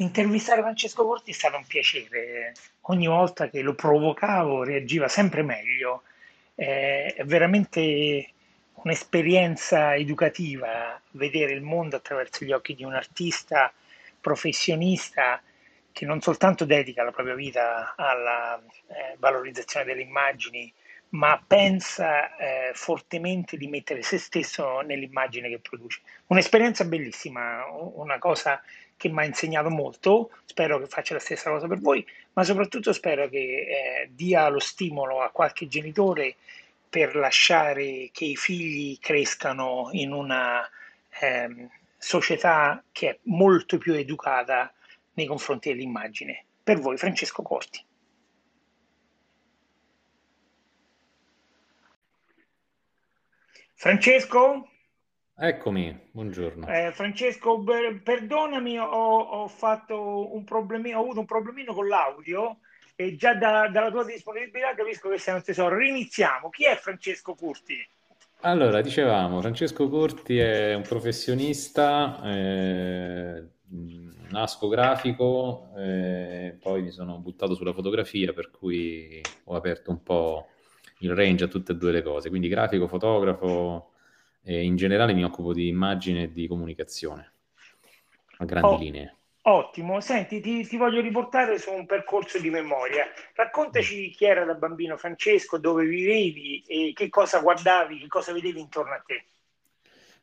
Intervistare Francesco Corti è stato un piacere, ogni volta che lo provocavo reagiva sempre meglio, è veramente un'esperienza educativa vedere il mondo attraverso gli occhi di un artista professionista che non soltanto dedica la propria vita alla eh, valorizzazione delle immagini, ma pensa eh, fortemente di mettere se stesso nell'immagine che produce. Un'esperienza bellissima, una cosa che mi ha insegnato molto, spero che faccia la stessa cosa per voi, ma soprattutto spero che eh, dia lo stimolo a qualche genitore per lasciare che i figli crescano in una eh, società che è molto più educata nei confronti dell'immagine. Per voi, Francesco Corti. Francesco? Eccomi, buongiorno. Eh, Francesco, perdonami, ho, ho, fatto un problemino, ho avuto un problemino con l'audio e già da, dalla tua disponibilità capisco che sei un tesoro. Riniziamo. Chi è Francesco Curti? Allora, dicevamo, Francesco Curti è un professionista, eh, nasco grafico, eh, poi mi sono buttato sulla fotografia, per cui ho aperto un po' il range a tutte e due le cose, quindi grafico, fotografo, e in generale mi occupo di immagine e di comunicazione, a grandi oh, linee. Ottimo, senti, ti, ti, voglio riportare su un percorso di memoria. Raccontaci chi era da bambino Francesco, dove vivevi e che cosa guardavi, che cosa vedevi intorno a te.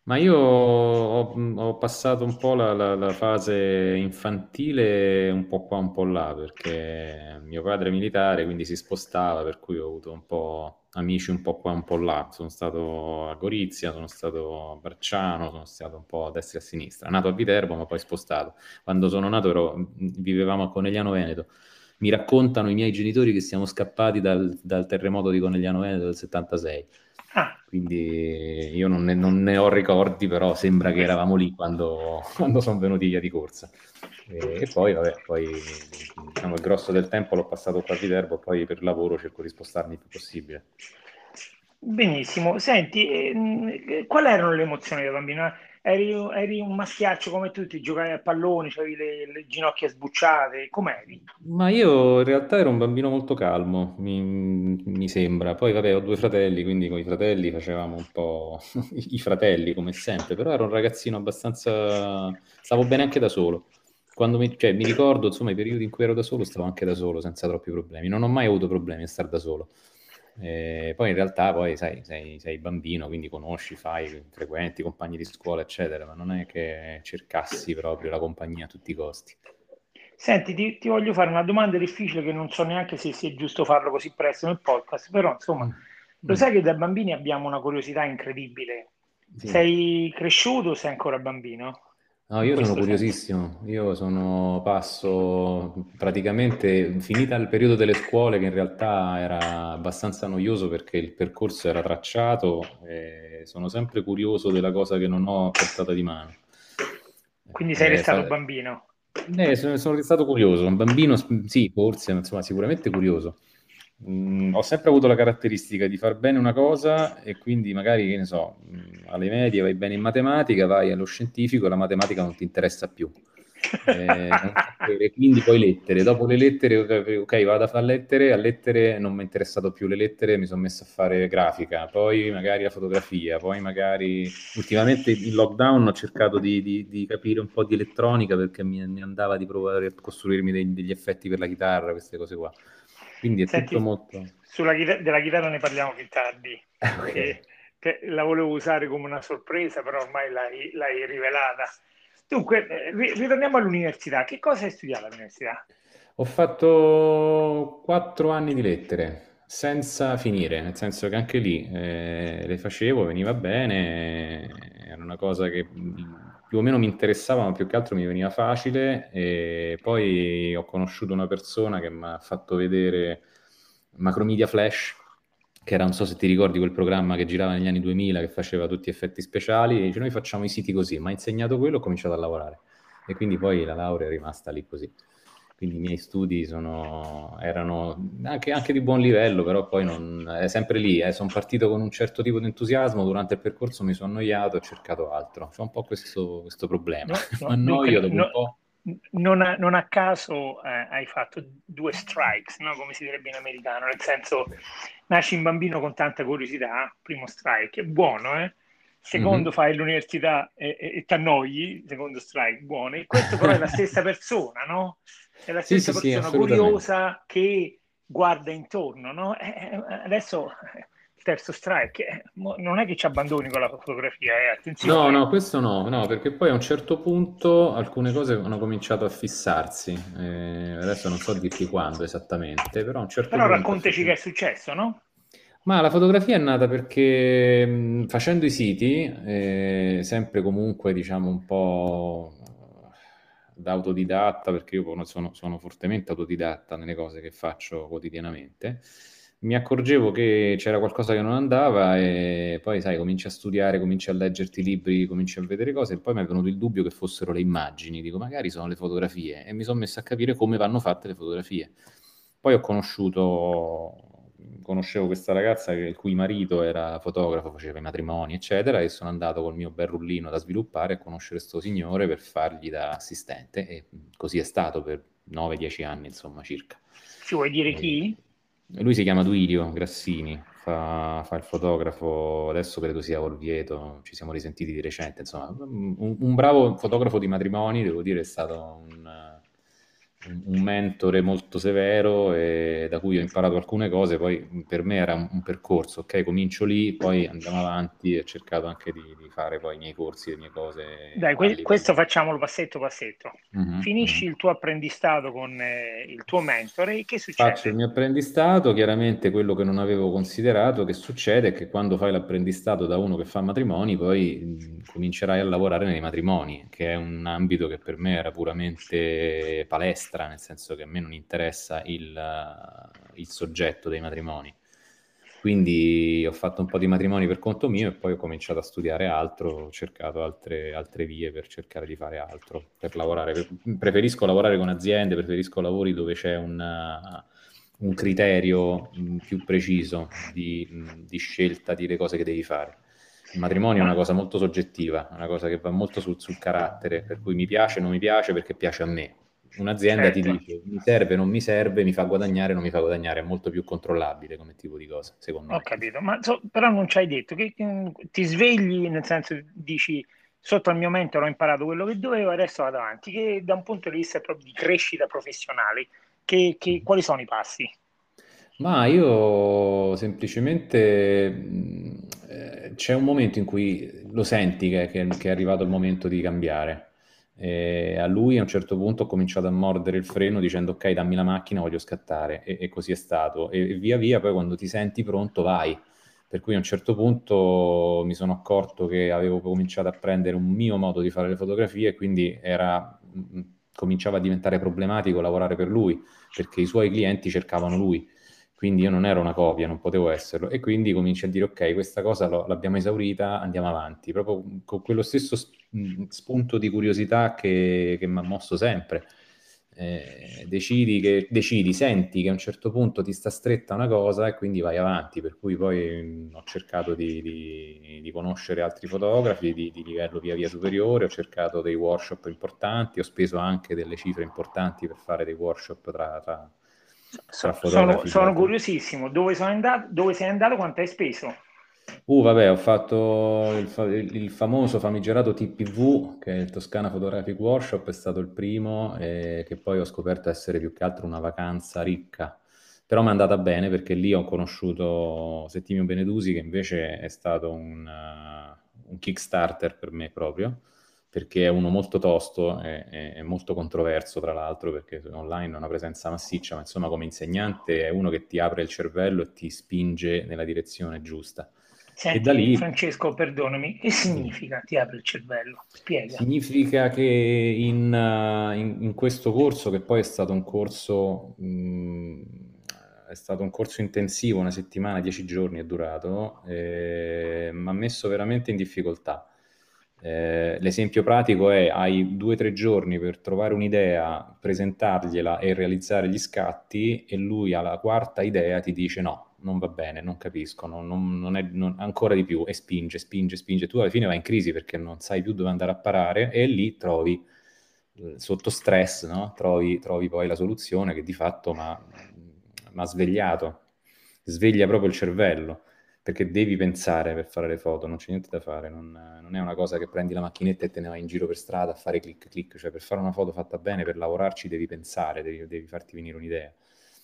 Ma io ho, ho passato un po' la, la, la, fase infantile un po' qua, un po' là, perché mio padre è militare, quindi si spostava, per cui ho avuto un po' amici un po' qua, un po' là. Sono stato a Gorizia, sono stato a Barciano, sono stato un po' a destra e a sinistra. Nato a Viterbo, ma poi spostato. Quando sono nato ero, vivevamo a Conegliano Veneto. Mi raccontano i miei genitori che siamo scappati dal, dal terremoto di Conegliano Veneto del 76 Ah. Quindi io non ne, non ne, ho ricordi, però sembra che eravamo lì quando, quando sono venuti via di corsa. E, e poi, vabbè, poi diciamo, il grosso del tempo l'ho passato qua a Viterbo, poi per lavoro cerco di spostarmi il più possibile. Benissimo, senti, eh, quali erano le emozioni da bambino? Eri, eri, un maschiaccio come tutti, giocavi a pallone, avevi le, le, ginocchia sbucciate, com'eri? Ma io in realtà ero un bambino molto calmo, mi, mi sembra. Poi vabbè, ho due fratelli, quindi con i fratelli facevamo un po' i fratelli come sempre, però ero un ragazzino abbastanza... stavo bene anche da solo. Quando mi, cioè, mi ricordo, insomma, i periodi in cui ero da solo, stavo anche da solo, senza troppi problemi. Non ho mai avuto problemi a stare da solo. E poi in realtà poi sai, sei, sei, bambino, quindi conosci, fai, frequenti, compagni di scuola, eccetera, ma non è che cercassi proprio la compagnia a tutti i costi. Senti, ti, ti voglio fare una domanda difficile che non so neanche se sia giusto farlo così presto nel podcast, però insomma, mm. lo sai che da bambini abbiamo una curiosità incredibile. Sì. Sei cresciuto o sei ancora bambino? No, io sono curiosissimo, io sono passo praticamente finita il periodo delle scuole che in realtà era abbastanza noioso perché il percorso era tracciato e sono sempre curioso della cosa che non ho portata di mano. Quindi sei eh, restato sta... bambino? Eh, sono, sono restato curioso, un bambino sì, forse, insomma sicuramente curioso. Mm, ho sempre avuto la caratteristica di far bene una cosa e quindi magari, che ne so, mm, alle medie vai bene in matematica, vai allo scientifico e la matematica non ti interessa più. Eh, quindi poi lettere, dopo le lettere, ok, vado a fare lettere, a lettere non mi è interessato più le lettere, mi sono messo a fare grafica, poi magari la fotografia, poi magari ultimamente in lockdown ho cercato di, di, di capire un po' di elettronica perché mi, mi andava di provare a costruirmi dei, degli effetti per la chitarra, queste cose qua. Quindi è Senti, tutto molto... Sulla chitarra, della chitarra ne parliamo più tardi, okay. che, la volevo usare come una sorpresa, però ormai l'hai, l'hai rivelata. Dunque, eh, ritorniamo all'università. Che cosa hai studiato all'università? Ho fatto quattro anni di lettere, senza finire, nel senso che anche lì eh, le facevo, veniva bene, era una cosa che più o meno mi interessava, ma più che altro mi veniva facile. E poi ho conosciuto una persona che mi ha fatto vedere Macromedia Flash, che era, non so se ti ricordi, quel programma che girava negli anni 2000, che faceva tutti effetti speciali, e dice noi facciamo i siti così, ma ha insegnato quello e ho cominciato a lavorare. E quindi poi la laurea è rimasta lì così. Quindi i miei studi sono, erano anche, anche, di buon livello, però poi non, è sempre lì. Eh. Sono partito con un certo tipo di entusiasmo, durante il percorso mi sono annoiato e ho cercato altro. C'è un po' questo, questo problema. No, no, Annoio dopo no, un po' non a, non a caso eh, hai fatto due strikes, no? come si direbbe in americano, nel senso nasci un bambino con tanta curiosità, primo strike, è buono, eh? Secondo mm-hmm. fai l'università e, e, e ti annoi, secondo strike, buono, e questo però è la stessa persona, no? È la stessa sì, persona sì, curiosa che guarda intorno, no? Eh, eh, adesso terzo strike, eh, non è che ci abbandoni con la fotografia, eh, attenzione. No, no, questo no, no, perché poi a un certo punto alcune cose hanno cominciato a fissarsi, eh, adesso non so dirti quando esattamente, però a un certo però punto... Però raccontaci che è successo, no? Ma la fotografia è nata perché mh, facendo i siti, eh, sempre comunque diciamo un po' da autodidatta, perché io sono, sono fortemente autodidatta nelle cose che faccio quotidianamente, mi accorgevo che c'era qualcosa che non andava e poi, sai, cominci a studiare, cominci a leggerti libri, cominci a vedere cose e poi mi è venuto il dubbio che fossero le immagini, dico magari sono le fotografie e mi sono messo a capire come vanno fatte le fotografie. Poi ho conosciuto, conoscevo questa ragazza il cui marito era fotografo, faceva i matrimoni, eccetera, e sono andato col mio bel rullino da sviluppare a conoscere questo signore per fargli da assistente e così è stato per 9-10 anni, insomma, circa. Ci vuoi dire chi? Lui si chiama Duilio Grassini, fa, fa, il fotografo, adesso credo sia Orvieto, ci siamo risentiti di recente, insomma, un, un bravo fotografo di matrimoni, devo dire, è stato un, un mentore molto severo e da cui ho imparato alcune cose, poi per me era un, un percorso, ok, comincio lì, poi andiamo avanti e ho cercato anche di, di, fare poi i miei corsi, le mie cose. Dai, que- questo facciamolo passetto passetto. Mm-hmm, Finisci mm-hmm. il tuo apprendistato con eh, il tuo mentore, che succede? Faccio il mio apprendistato, chiaramente quello che non avevo considerato che succede è che quando fai l'apprendistato da uno che fa matrimoni, poi mh, comincerai a lavorare nei matrimoni, che è un ambito che per me era puramente palestra palestra, nel senso che a me non interessa il, il soggetto dei matrimoni. Quindi ho fatto un po' di matrimoni per conto mio e poi ho cominciato a studiare altro, ho cercato altre, altre vie per cercare di fare altro, per lavorare. Preferisco lavorare con aziende, preferisco lavori dove c'è una, un criterio più preciso di, di scelta delle cose che devi fare. Il matrimonio è una cosa molto soggettiva, una cosa che va molto sul, sul carattere, per cui mi piace non mi piace perché piace a me Un'azienda certo. ti dice mi serve, non mi serve, mi fa guadagnare, non mi fa guadagnare, è molto più controllabile come tipo di cosa, secondo Ho me. Ho capito, ma so, però non ci hai detto che, che, ti svegli, nel senso dici sotto al mio mentore ho imparato quello che dovevo, adesso vado avanti, che da un punto di vista proprio di crescita professionale, che, che, quali sono i passi? Ma io semplicemente eh, c'è un momento in cui lo senti che, che, che è arrivato il momento di cambiare e a lui a un certo punto ho cominciato a mordere il freno dicendo ok dammi la macchina voglio scattare. E, e così è stato. E, via via poi quando ti senti pronto vai. Per cui a un certo punto mi sono accorto che avevo cominciato a prendere un mio modo di fare le fotografie e quindi era, cominciava a diventare problematico lavorare per lui perché i suoi clienti cercavano lui quindi io non ero una copia, non potevo esserlo, e quindi cominci a dire ok, questa cosa lo, l'abbiamo esaurita, andiamo avanti, proprio con quello stesso spunto di curiosità che, che mi ha mosso sempre. Eh, decidi, che, decidi, senti che a un certo punto ti sta stretta una cosa e quindi vai avanti, per cui poi ho cercato di, di, di conoscere altri fotografi di, di, livello via via superiore, ho cercato dei workshop importanti, ho speso anche delle cifre importanti per fare dei workshop tra, tra sono, sono curiosissimo, dove, sono andato, dove sei andato, quanto hai speso? Uh, vabbè, ho fatto il, fa- il, famoso famigerato TPV, che è il Toscana Photographic Workshop, è stato il primo, e che poi ho scoperto essere più che altro una vacanza ricca. Però mi è andata bene perché lì ho conosciuto Settimio Benedusi, che invece è stato un, uh, un Kickstarter per me proprio perché è uno molto tosto e, e, molto controverso, tra l'altro, perché online ha una presenza massiccia, ma insomma come insegnante è uno che ti apre il cervello e ti spinge nella direzione giusta. Senti, e da lì... Francesco, perdonami, che significa ti apre il cervello? Spiega. Significa che in, in, in questo corso, che poi è stato un corso... Mh, è stato un corso intensivo, una settimana, dieci giorni è durato, eh, mi ha messo veramente in difficoltà. Eh, l'esempio pratico è hai due o tre giorni per trovare un'idea, presentargliela e realizzare gli scatti e lui alla quarta idea ti dice no, non va bene, non capisco, non, non, non è, ancora di più e spinge, spinge, spinge. Tu alla fine vai in crisi perché non sai più dove andare a parare e lì trovi eh, sotto stress, no? trovi, trovi poi la soluzione che di fatto mi ha svegliato, sveglia proprio il cervello, perché devi pensare per fare le foto, non c'è niente da fare, non, non, è una cosa che prendi la macchinetta e te ne vai in giro per strada a fare clic clic, cioè per fare una foto fatta bene, per lavorarci devi pensare, devi, devi farti venire un'idea.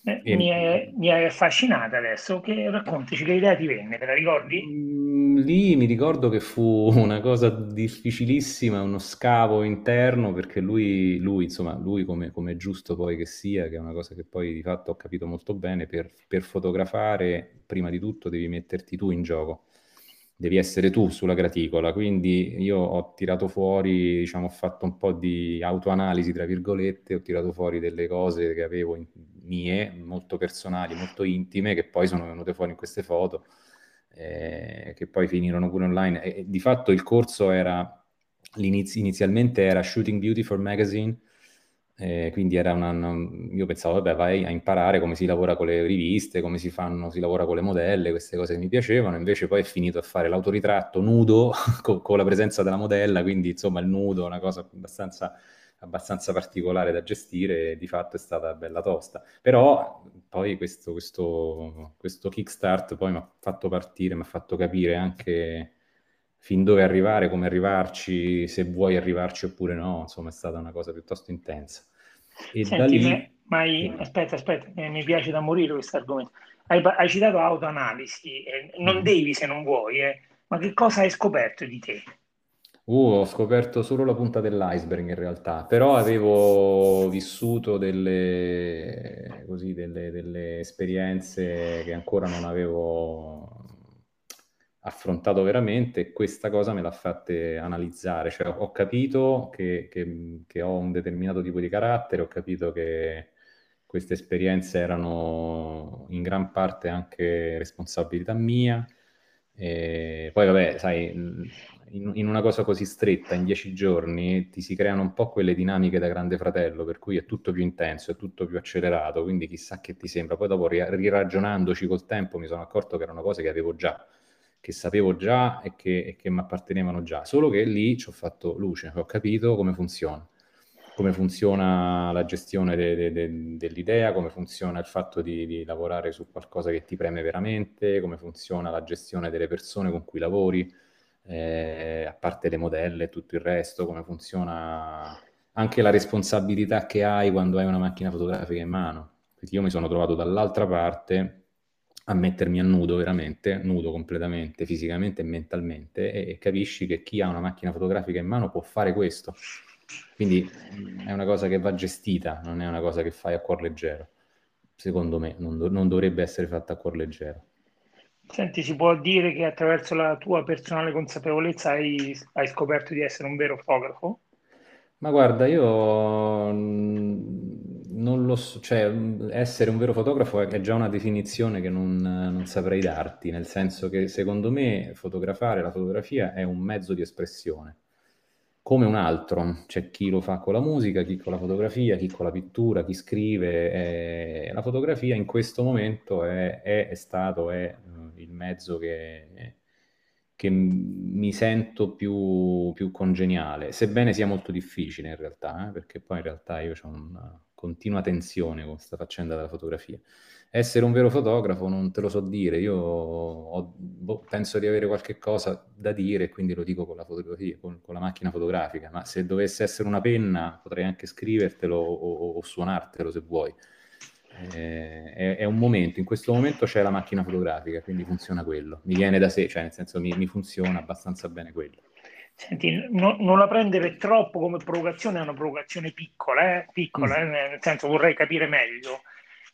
Eh, mi, è, mi è affascinata adesso, che raccontici che idea ti venne, te la ricordi? Mm, lì mi ricordo che fu una cosa difficilissima, uno scavo interno, perché lui, lui insomma, lui come, come, è giusto poi che sia, che è una cosa che poi di fatto ho capito molto bene, per, per fotografare prima di tutto devi metterti tu in gioco devi essere tu sulla graticola. Quindi io ho tirato fuori, diciamo, ho fatto un po' di autoanalisi, tra virgolette, ho tirato fuori delle cose che avevo in, mie, molto personali, molto intime, che poi sono venute fuori in queste foto, eh, che poi finirono pure online. E, di fatto il corso era, inizialmente era Shooting Beauty for Magazine, eh, quindi era una, una, io pensavo, vabbè, vai a imparare come si lavora con le riviste, come si, fanno, si lavora con le modelle, queste cose che mi piacevano, invece poi è finito a fare l'autoritratto nudo con, con, la presenza della modella, quindi insomma il nudo una cosa abbastanza, abbastanza particolare da gestire e di fatto è stata bella tosta. Però poi questo, questo, questo kickstart poi mi ha fatto partire, mi ha fatto capire anche fin dove arrivare, come arrivarci, se vuoi arrivarci oppure no, insomma è stata una cosa piuttosto intensa. E Senti, da lì... ma hai... aspetta, aspetta, eh, mi piace da morire questo argomento. Hai, hai citato autoanalisi, eh, non mm. devi se non vuoi, eh, ma che cosa hai scoperto di te? Uh, ho scoperto solo la punta dell'iceberg in realtà, però avevo vissuto delle, così, delle, delle esperienze che ancora non avevo affrontato veramente e questa cosa me l'ha fatte analizzare, cioè ho capito che, che, che, ho un determinato tipo di carattere, ho capito che queste esperienze erano in gran parte anche responsabilità mia, e poi vabbè, sai, in, in, una cosa così stretta, in dieci giorni, ti si creano un po' quelle dinamiche da grande fratello, per cui è tutto più intenso, è tutto più accelerato, quindi chissà che ti sembra. Poi dopo, riragionandoci col tempo, mi sono accorto che erano cose che avevo già che sapevo già e che, che mi appartenevano già, solo che lì ci ho fatto luce, ho capito come funziona, come funziona la gestione de, de, de, dell'idea, come funziona il fatto di, di, lavorare su qualcosa che ti preme veramente, come funziona la gestione delle persone con cui lavori, eh, a parte le modelle e tutto il resto, come funziona anche la responsabilità che hai quando hai una macchina fotografica in mano. Quindi io mi sono trovato dall'altra parte a mettermi a nudo veramente, nudo completamente, fisicamente e mentalmente, e, e, capisci che chi ha una macchina fotografica in mano può fare questo. Quindi è una cosa che va gestita, non è una cosa che fai a cuor leggero. Secondo me non, do- non dovrebbe essere fatta a cuor leggero. Senti, si può dire che attraverso la tua personale consapevolezza hai, hai scoperto di essere un vero fotografo? Ma guarda, io non lo so, cioè essere un vero fotografo è già una definizione che non, non saprei darti, nel senso che secondo me fotografare, la fotografia è un mezzo di espressione, come un altro, c'è chi lo fa con la musica, chi con la fotografia, chi con la pittura, chi scrive, eh, la fotografia in questo momento è, è, è stato, è uh, il mezzo che che mi sento più, più, congeniale, sebbene sia molto difficile in realtà, eh, perché poi in realtà io ho una continua tensione con questa faccenda della fotografia. Essere un vero fotografo non te lo so dire, io ho, boh, penso di avere qualche cosa da dire, quindi lo dico con la fotografia, con, con la macchina fotografica, ma se dovesse essere una penna potrei anche scrivertelo o, o suonartelo se vuoi eh, è, è, un momento, in questo momento c'è la macchina fotografica, quindi funziona quello, mi viene da sé, cioè nel senso mi, mi funziona abbastanza bene quello. Senti, no, non la prendere troppo come provocazione, è una provocazione piccola, eh? piccola mm. eh? nel senso vorrei capire meglio.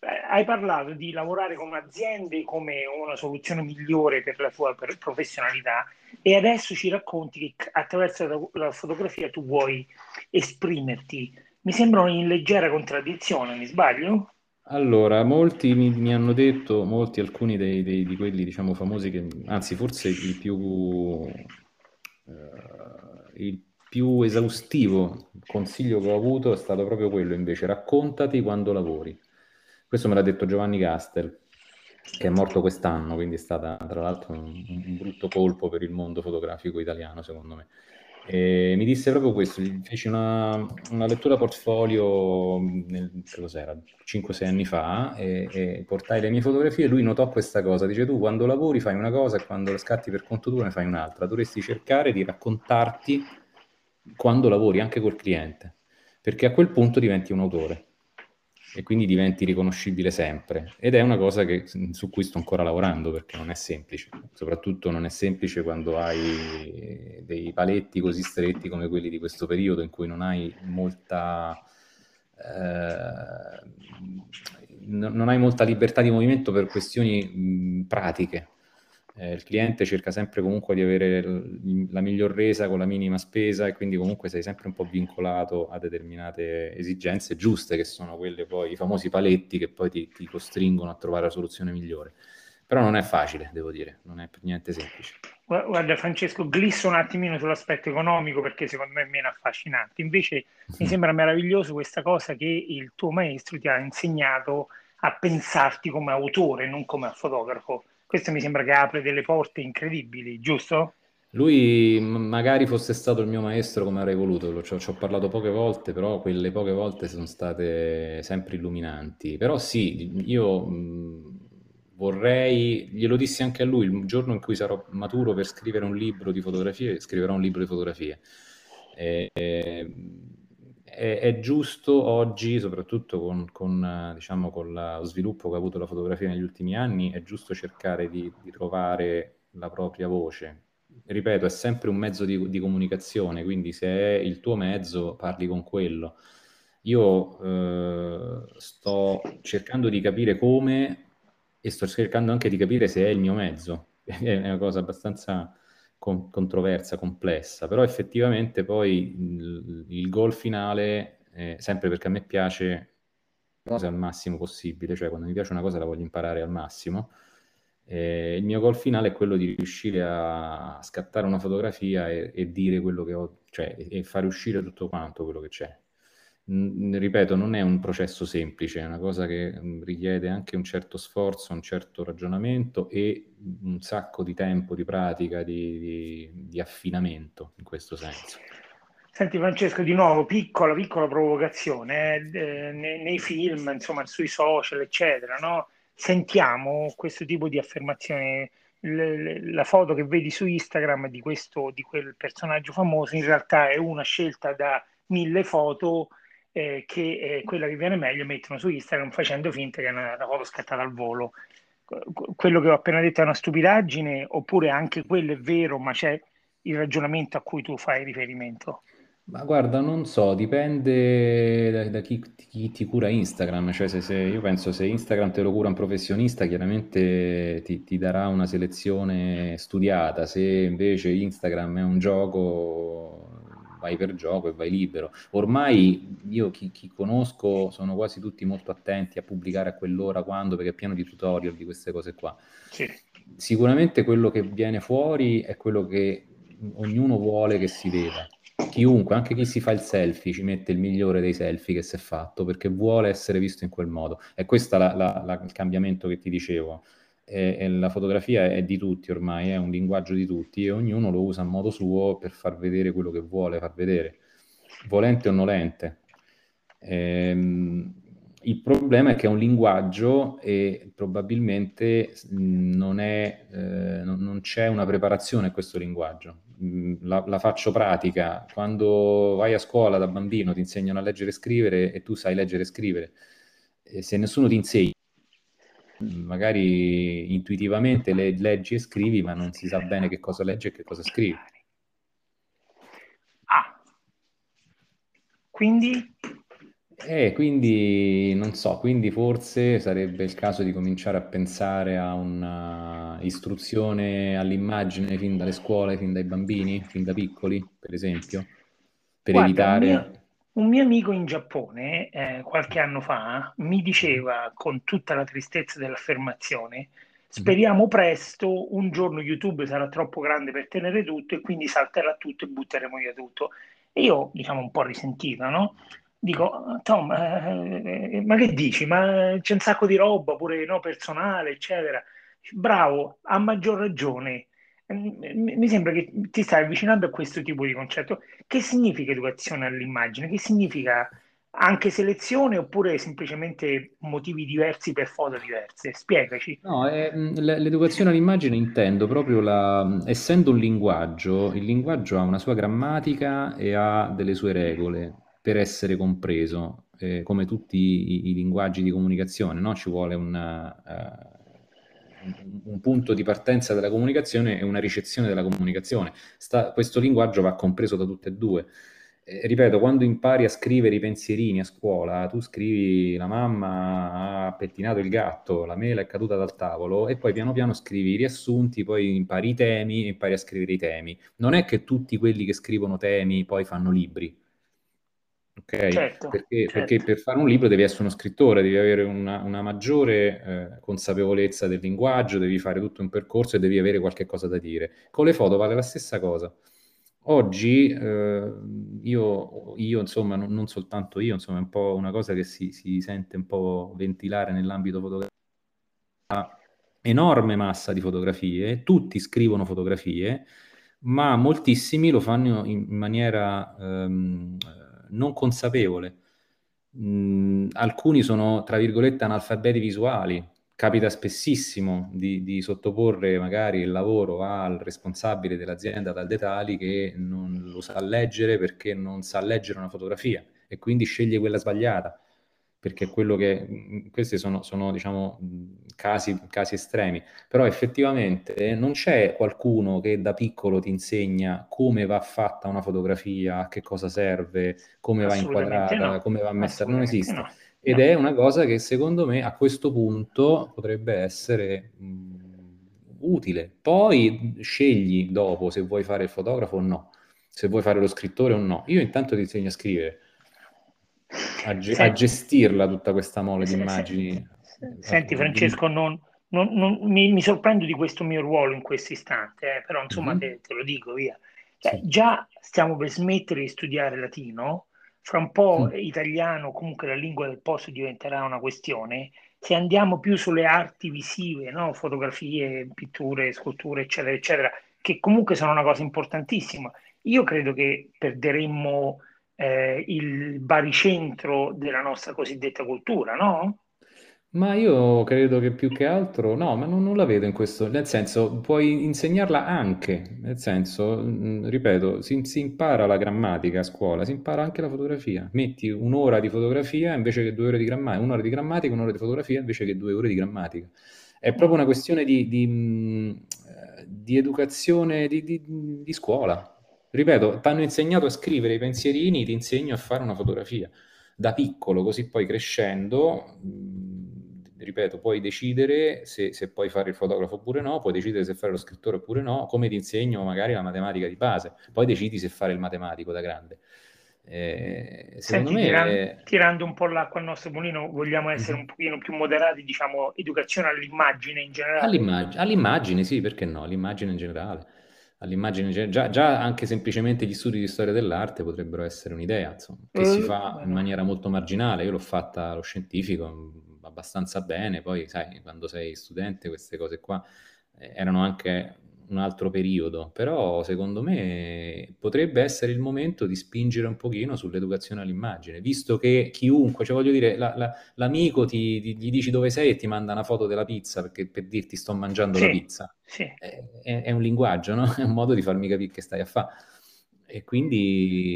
Hai parlato di lavorare con aziende come una soluzione migliore per la tua professionalità e adesso ci racconti che attraverso la, fotografia tu vuoi esprimerti. Mi sembra in leggera contraddizione, mi sbaglio? Allora, molti mi, mi hanno detto, molti, alcuni dei, dei, di quelli diciamo famosi, che, anzi forse il più, uh, il più esaustivo consiglio che ho avuto è stato proprio quello invece, raccontati quando lavori. Questo me l'ha detto Giovanni Gastel, che è morto quest'anno, quindi è stata tra l'altro un, un brutto colpo per il mondo fotografico italiano, secondo me. E mi disse proprio questo, feci una, una lettura portfolio nel, cos'era, 5-6 anni fa e, e, portai le mie fotografie e lui notò questa cosa, dice tu quando lavori fai una cosa e quando scatti per conto tuo ne fai un'altra, dovresti cercare di raccontarti quando lavori anche col cliente, perché a quel punto diventi un autore e quindi diventi riconoscibile sempre. Ed è una cosa che, su cui sto ancora lavorando perché non è semplice, soprattutto non è semplice quando hai dei paletti così stretti come quelli di questo periodo in cui non hai molta... Eh, non hai molta libertà di movimento per questioni mh, pratiche, eh, il cliente cerca sempre comunque di avere la miglior resa con la minima spesa e quindi comunque sei sempre un po' vincolato a determinate esigenze giuste che sono quelle poi, i famosi paletti che poi ti, ti costringono a trovare la soluzione migliore. Però non è facile, devo dire, non è per niente semplice. Guarda Francesco, glisso un attimino sull'aspetto economico perché secondo me è meno affascinante. Invece mi sembra meraviglioso questa cosa che il tuo maestro ti ha insegnato a pensarti come autore, non come fotografo questo mi sembra che apre delle porte incredibili, giusto? Lui magari fosse stato il mio maestro come avrei voluto, ci ho, parlato poche volte, però quelle poche volte sono state sempre illuminanti. Però sì, io vorrei, glielo dissi anche a lui, il giorno in cui sarò maturo per scrivere un libro di fotografie, scriverò un libro di fotografie. E, è, è, giusto oggi, soprattutto con, con, diciamo, con lo sviluppo che ha avuto la fotografia negli ultimi anni, è giusto cercare di, di trovare la propria voce. Ripeto, è sempre un mezzo di, di, comunicazione, quindi se è il tuo mezzo parli con quello. Io eh, sto cercando di capire come e sto cercando anche di capire se è il mio mezzo. È una cosa abbastanza con- controversa, complessa, però effettivamente poi il, il goal finale, eh, sempre perché a me piace cose al massimo possibile, cioè quando mi piace una cosa la voglio imparare al massimo. Eh, il mio goal finale è quello di riuscire a scattare una fotografia e, e dire quello che ho, cioè e fare uscire tutto quanto quello che c'è ripeto, non è un processo semplice, è una cosa che richiede anche un certo sforzo, un certo ragionamento e un sacco di tempo, di pratica, di, di, di affinamento in questo senso. Senti Francesco, di nuovo, piccola, piccola provocazione, eh, nei, nei, film, insomma, sui social, eccetera, no? Sentiamo questo tipo di affermazione, l- la foto che vedi su Instagram di, questo, di quel personaggio famoso in realtà è una scelta da mille foto eh, che è quella che viene meglio mettono su Instagram facendo finta che è una, una foto scattata al volo. Quello che ho appena detto è una stupidaggine oppure anche quello è vero, ma c'è il ragionamento a cui tu fai riferimento? Ma guarda, non so, dipende da, da chi, chi, ti cura Instagram, cioè se, se, io penso se Instagram te lo cura un professionista, chiaramente ti, ti darà una selezione studiata, se invece Instagram è un gioco vai per gioco e vai libero. Ormai io chi, chi, conosco sono quasi tutti molto attenti a pubblicare a quell'ora, quando, perché è pieno di tutorial di queste cose qua. Sì. Sicuramente quello che viene fuori è quello che ognuno vuole che si veda. Chiunque, anche chi si fa il selfie, ci mette il migliore dei selfie che si è fatto perché vuole essere visto in quel modo. E questo è la, la, la, il cambiamento che ti dicevo e, e la fotografia è di tutti ormai, è un linguaggio di tutti e ognuno lo usa a modo suo per far vedere quello che vuole far vedere, volente o nolente. Ehm, il problema è che è un linguaggio e probabilmente non, è, eh, non, c'è una preparazione a questo linguaggio. La, la, faccio pratica. Quando vai a scuola da bambino ti insegnano a leggere e scrivere e tu sai leggere e scrivere. E se nessuno ti insegna magari intuitivamente le leggi e scrivi, ma non si sa bene che cosa leggi e che cosa scrivi. Ah, quindi? Eh, quindi non so, quindi forse sarebbe il caso di cominciare a pensare a un'istruzione all'immagine fin dalle scuole, fin dai bambini, fin da piccoli, per esempio, per Guarda, evitare... mio, un mio amico in Giappone, eh, qualche anno fa, mi diceva con tutta la tristezza dell'affermazione, Mhm. speriamo presto, un giorno YouTube sarà troppo grande per tenere tutto e quindi salterà tutto e butteremo via tutto. E io, diciamo, un po' risentita, no? Dico, Tom, eh, eh, ma che dici? Ma c'è un sacco di roba, pure no, personale, eccetera. Bravo, a maggior ragione. Mi mi sembra che ti stai avvicinando a questo tipo di concetto. Che significa educazione all'immagine? Che significa anche selezione oppure semplicemente motivi diversi per foto diverse? Spiegaci. No, è, l- l'educazione all'immagine intendo proprio la, mh, essendo un linguaggio, il linguaggio ha una sua grammatica e ha delle sue regole per essere compreso, eh, come tutti i, i linguaggi di comunicazione, no? Ci vuole una, eh, un, un punto di partenza della comunicazione e una ricezione della comunicazione. Sta- questo linguaggio va compreso da tutte e due eh, ripeto, quando impari a scrivere i pensierini a scuola, tu scrivi la mamma ha pettinato il gatto, la mela è caduta dal tavolo e poi piano piano scrivi i riassunti, poi impari i temi e impari a scrivere i temi. Non è che tutti quelli che scrivono temi poi fanno libri, ok? Certo, Perché, perché certo, per fare un libro devi essere uno scrittore, devi avere una, una maggiore eh, consapevolezza del linguaggio, devi fare tutto un percorso e devi avere qualche cosa da dire. Con le foto vale la stessa cosa. Oggi eh, io, io, insomma, non, non soltanto io, insomma, è un po' una cosa che si, si sente un po' ventilare nell'ambito fotografico. Enorme massa di fotografie, tutti scrivono fotografie, ma moltissimi lo fanno in maniera ehm, non consapevole. Mm, alcuni sono, tra virgolette, analfabeti visuali. Capita spessissimo di, di sottoporre magari il lavoro al responsabile dell'azienda dal dettagli che non lo sa leggere perché non sa leggere una fotografia e quindi sceglie quella sbagliata perché quello che mm, questi sono, sono diciamo, mh, casi, casi estremi, però effettivamente non c'è qualcuno che da piccolo ti insegna come va fatta una fotografia, a che cosa serve, come va inquadrata, no, come va messa, non esiste. no, Ed no. è una cosa che secondo me a questo punto potrebbe essere mh, utile. Poi scegli dopo se vuoi fare il fotografo o no, se vuoi fare lo scrittore o no. Io intanto ti insegno a scrivere a, ge- a Senti, gestirla tutta questa mole di immagini. senti, Dimmi. Francesco, non, non- non- mi, mi sorprendo di questo mio ruolo in questo istante, eh, però insomma Mhm. te, te lo dico via. Cioè, Sì. già stiamo per smettere di studiare latino, fra un po' Mm. italiano, comunque la lingua del posto diventerà una questione. Se andiamo più sulle arti visive, no? Fotografie, pitture, sculture, eccetera, eccetera, che comunque sono una cosa importantissima, io credo che perderemmo eh, il baricentro della nostra cosiddetta cultura, no? Ma io credo che più che altro, no, ma non, non la vedo in questo, nel senso, puoi insegnarla anche, nel senso, mh, ripeto, si, si impara la grammatica a scuola, si impara anche la fotografia. Metti un'ora di fotografia invece che due ore di grammatica, un'ora di grammatica, un'ora di fotografia invece che due ore di grammatica. È proprio una questione di, di, mh, eh, di educazione di- di scuola. Ripeto, ti hanno insegnato a scrivere i pensierini, ti insegno a fare una fotografia da piccolo, così poi crescendo, mh, ripeto, puoi decidere se, se puoi fare il fotografo oppure no, puoi decidere se fare lo scrittore oppure no, come ti insegno magari la matematica di base, poi decidi se fare il matematico da grande. Eh, secondo Senti, me, tiran- eh, tirando un po' l'acqua al nostro mulino, vogliamo essere un mhm. pochino più moderati, diciamo, educazione all'immagine in generale? All'immag- all'immagine, sì, perché no? All'immagine in generale. All'immagine già, già anche semplicemente gli studi di storia dell'arte potrebbero essere un'idea, insomma, che si Eh, fa in maniera molto marginale. Io l'ho fatta allo scientifico mh, abbastanza bene, poi sai, quando sei studente queste cose qua eh, erano anche un altro periodo, però secondo me potrebbe essere il momento di spingere un pochino sull'educazione all'immagine, visto che chiunque, cioè voglio dire, la, la- l'amico ti, ti- gli dici dove sei e ti manda una foto della pizza perché, per dirti sto mangiando la Sì, pizza. sì. È, è- un linguaggio, no? È un modo di farmi capire che stai a fare. E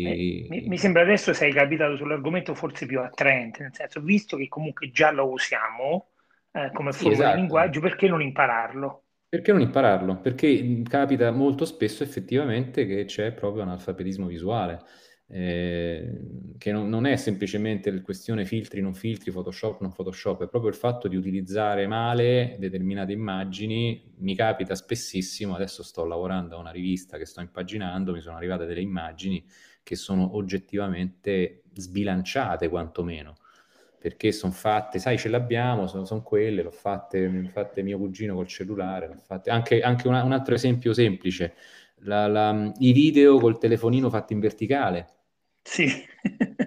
Mi, mi- mi quindi sembra adesso sei capitato sull'argomento forse più attraente, nel senso, visto che comunque già lo usiamo eh, come forma di esatto. linguaggio, perché non impararlo? Perché non impararlo? Perché mh, capita molto spesso effettivamente che c'è proprio analfabetismo visuale. eh, che non, non, è semplicemente la questione filtri, non filtri, Photoshop, non Photoshop, è proprio il fatto di utilizzare male determinate immagini. Mi capita spessissimo, adesso sto lavorando a una rivista che sto impaginando, mi sono arrivate delle immagini che sono oggettivamente sbilanciate quantomeno perché sono fatte, sai, ce l'abbiamo, sono, sono quelle, l'ho fatte, fatte mio cugino col cellulare, anche, anche una, un altro esempio semplice, la, la, i video col telefonino fatti in verticale. Sì,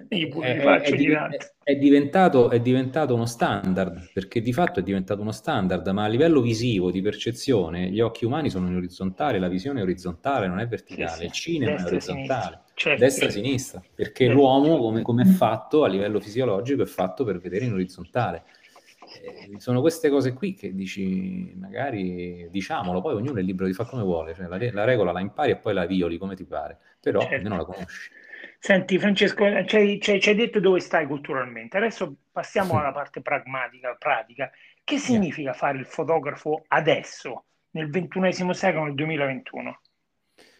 io pure è, faccio è, è, è, diventato, è diventato uno standard, perché di fatto è diventato uno standard, ma a livello visivo, di percezione, gli occhi umani sono in orizzontale, la visione è orizzontale, non è verticale, sì, sì. il cinema destra, è orizzontale, certo. destra-sinistra, perché certo. l'uomo, come, come, è fatto a livello fisiologico, è fatto per vedere in orizzontale. Eh, sono queste cose qui che dici, magari diciamolo, poi ognuno è libero di fare come vuole, cioè la, la regola la impari e poi la violi come ti pare, però certo. almeno la conosci. Senti Francesco, ci hai detto dove stai culturalmente, adesso passiamo sì. alla parte pragmatica, pratica. Che significa fare il fotografo adesso, nel ventunesimo secolo, nel 2021?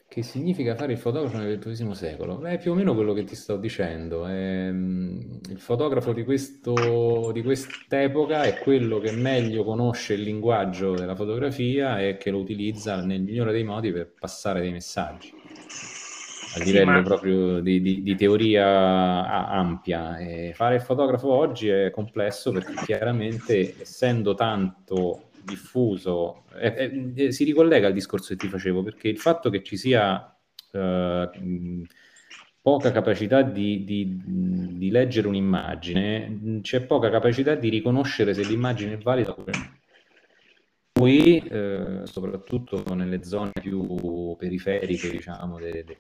Che significa fare il fotografo nel ventunesimo secolo? È più o meno quello che ti sto dicendo. È, mm, il fotografo di, questo, di quest'epoca è quello che meglio conosce il linguaggio della fotografia e che lo utilizza nel migliore dei modi per passare dei messaggi a livello sì, proprio di, di, di, teoria ampia. E fare il fotografo oggi è complesso perché chiaramente essendo tanto diffuso, eh, eh, si ricollega al discorso che ti facevo, perché il fatto che ci sia eh, poca capacità di, di, leggere un'immagine, c'è poca capacità di riconoscere se l'immagine è valida oppure no. Qui, eh, soprattutto nelle zone più periferiche, diciamo, de, de,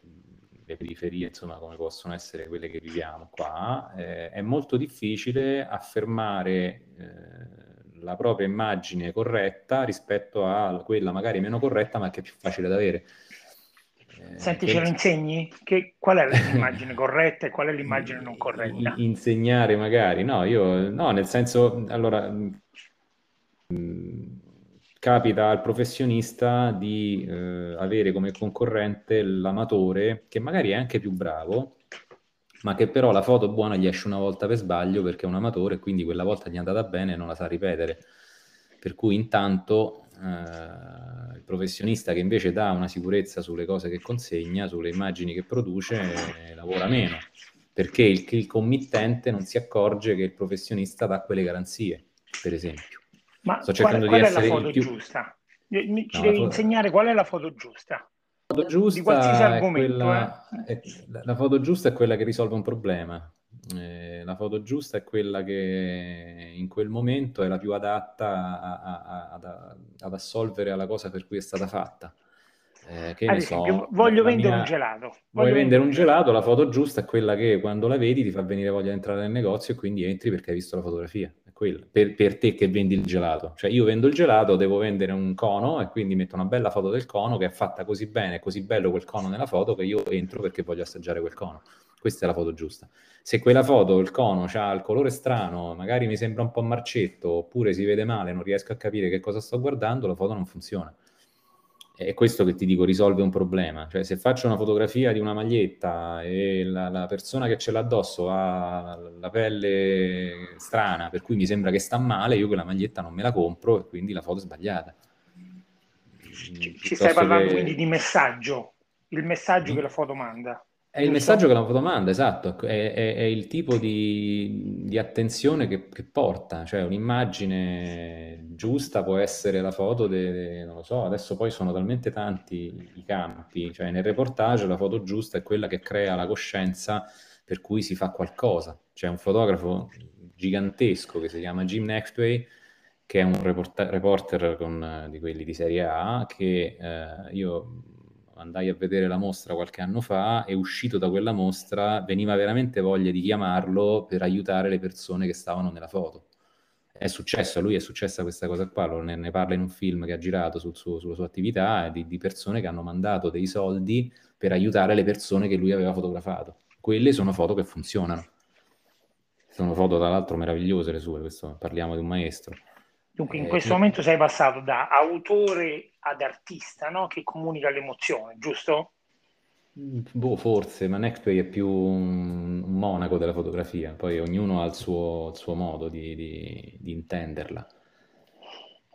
le periferie, insomma, come possono essere quelle che viviamo qua, eh, è molto difficile affermare eh, la propria immagine corretta rispetto a quella magari meno corretta, ma che è più facile da avere. Eh, Senti, che... ce lo insegni? Che, qual è l'immagine corretta e qual è l'immagine non corretta? Insegnare magari, no, io no, nel senso, allora, mh, mm, capita al professionista di eh, avere come concorrente l'amatore che magari è anche più bravo, ma che però la foto buona gli esce una volta per sbaglio perché è un amatore e quindi quella volta gli è andata bene e non la sa ripetere. Per cui intanto eh, il professionista che invece dà una sicurezza sulle cose che consegna, sulle immagini che produce, eh, lavora meno, perché il, il committente non si accorge che il professionista dà quelle garanzie, per esempio. Ma Sto cercando qual, qual di essere è la foto più... giusta? Mi, ci no, devi foto... insegnare qual è la foto giusta. La foto giusta di qualsiasi argomento. Quella... Eh. È... La foto giusta è quella che risolve un problema. Eh, la foto giusta è quella che in quel momento è la più adatta a, a, a, ad assolvere alla cosa per cui è stata fatta. Eh, che Ad esempio, so, voglio vendere mia... un gelato. Voglio vendere un gelato, la foto giusta è quella che quando la vedi ti fa venire voglia di entrare nel negozio e quindi entri perché hai visto la fotografia. È quella, per, per, te che vendi il gelato. Cioè io vendo il gelato, devo vendere un cono e quindi metto una bella foto del cono che è fatta così bene, è così bello quel cono nella foto che io entro perché voglio assaggiare quel cono. Questa è la foto giusta. Se quella foto, il cono, ha il colore strano, magari mi sembra un po' marcetto, oppure si vede male, non riesco a capire che cosa sto guardando, la foto non funziona è questo che ti dico, risolve un problema. Cioè, se faccio una fotografia di una maglietta e la, la, persona che ce l'ha addosso ha la pelle strana, per cui mi sembra che sta male, io quella maglietta non me la compro e quindi la foto è sbagliata. Ci, ci stai parlando che... quindi di messaggio, il messaggio che la foto manda. È il messaggio che la foto manda, esatto, è, è, è il tipo di, di attenzione che, che, porta, cioè un'immagine giusta può essere la foto, de, de, non lo so, adesso poi sono talmente tanti i campi, cioè nel reportage la foto giusta è quella che crea la coscienza per cui si fa qualcosa. C'è un fotografo gigantesco che si chiama Jim Nextway, che è un reporter, reporter con, di quelli di serie A, che eh, io andai a vedere la mostra qualche anno fa e uscito da quella mostra veniva veramente voglia di chiamarlo per aiutare le persone che stavano nella foto. È successo, a lui è successa questa cosa qua, ne, ne parla in un film che ha girato sul suo, sulla sua attività, di, di persone che hanno mandato dei soldi per aiutare le persone che lui aveva fotografato. Quelle sono foto che funzionano. Sono foto, tra l'altro, meravigliose le sue, questo, parliamo di un maestro. Dunque, in eh, questo momento sei passato da autore ad artista, no? Che comunica l'emozione, giusto? Boh, forse, ma Nectway è più un, un monaco della fotografia, poi ognuno ha il suo, il suo modo di, di- di intenderla.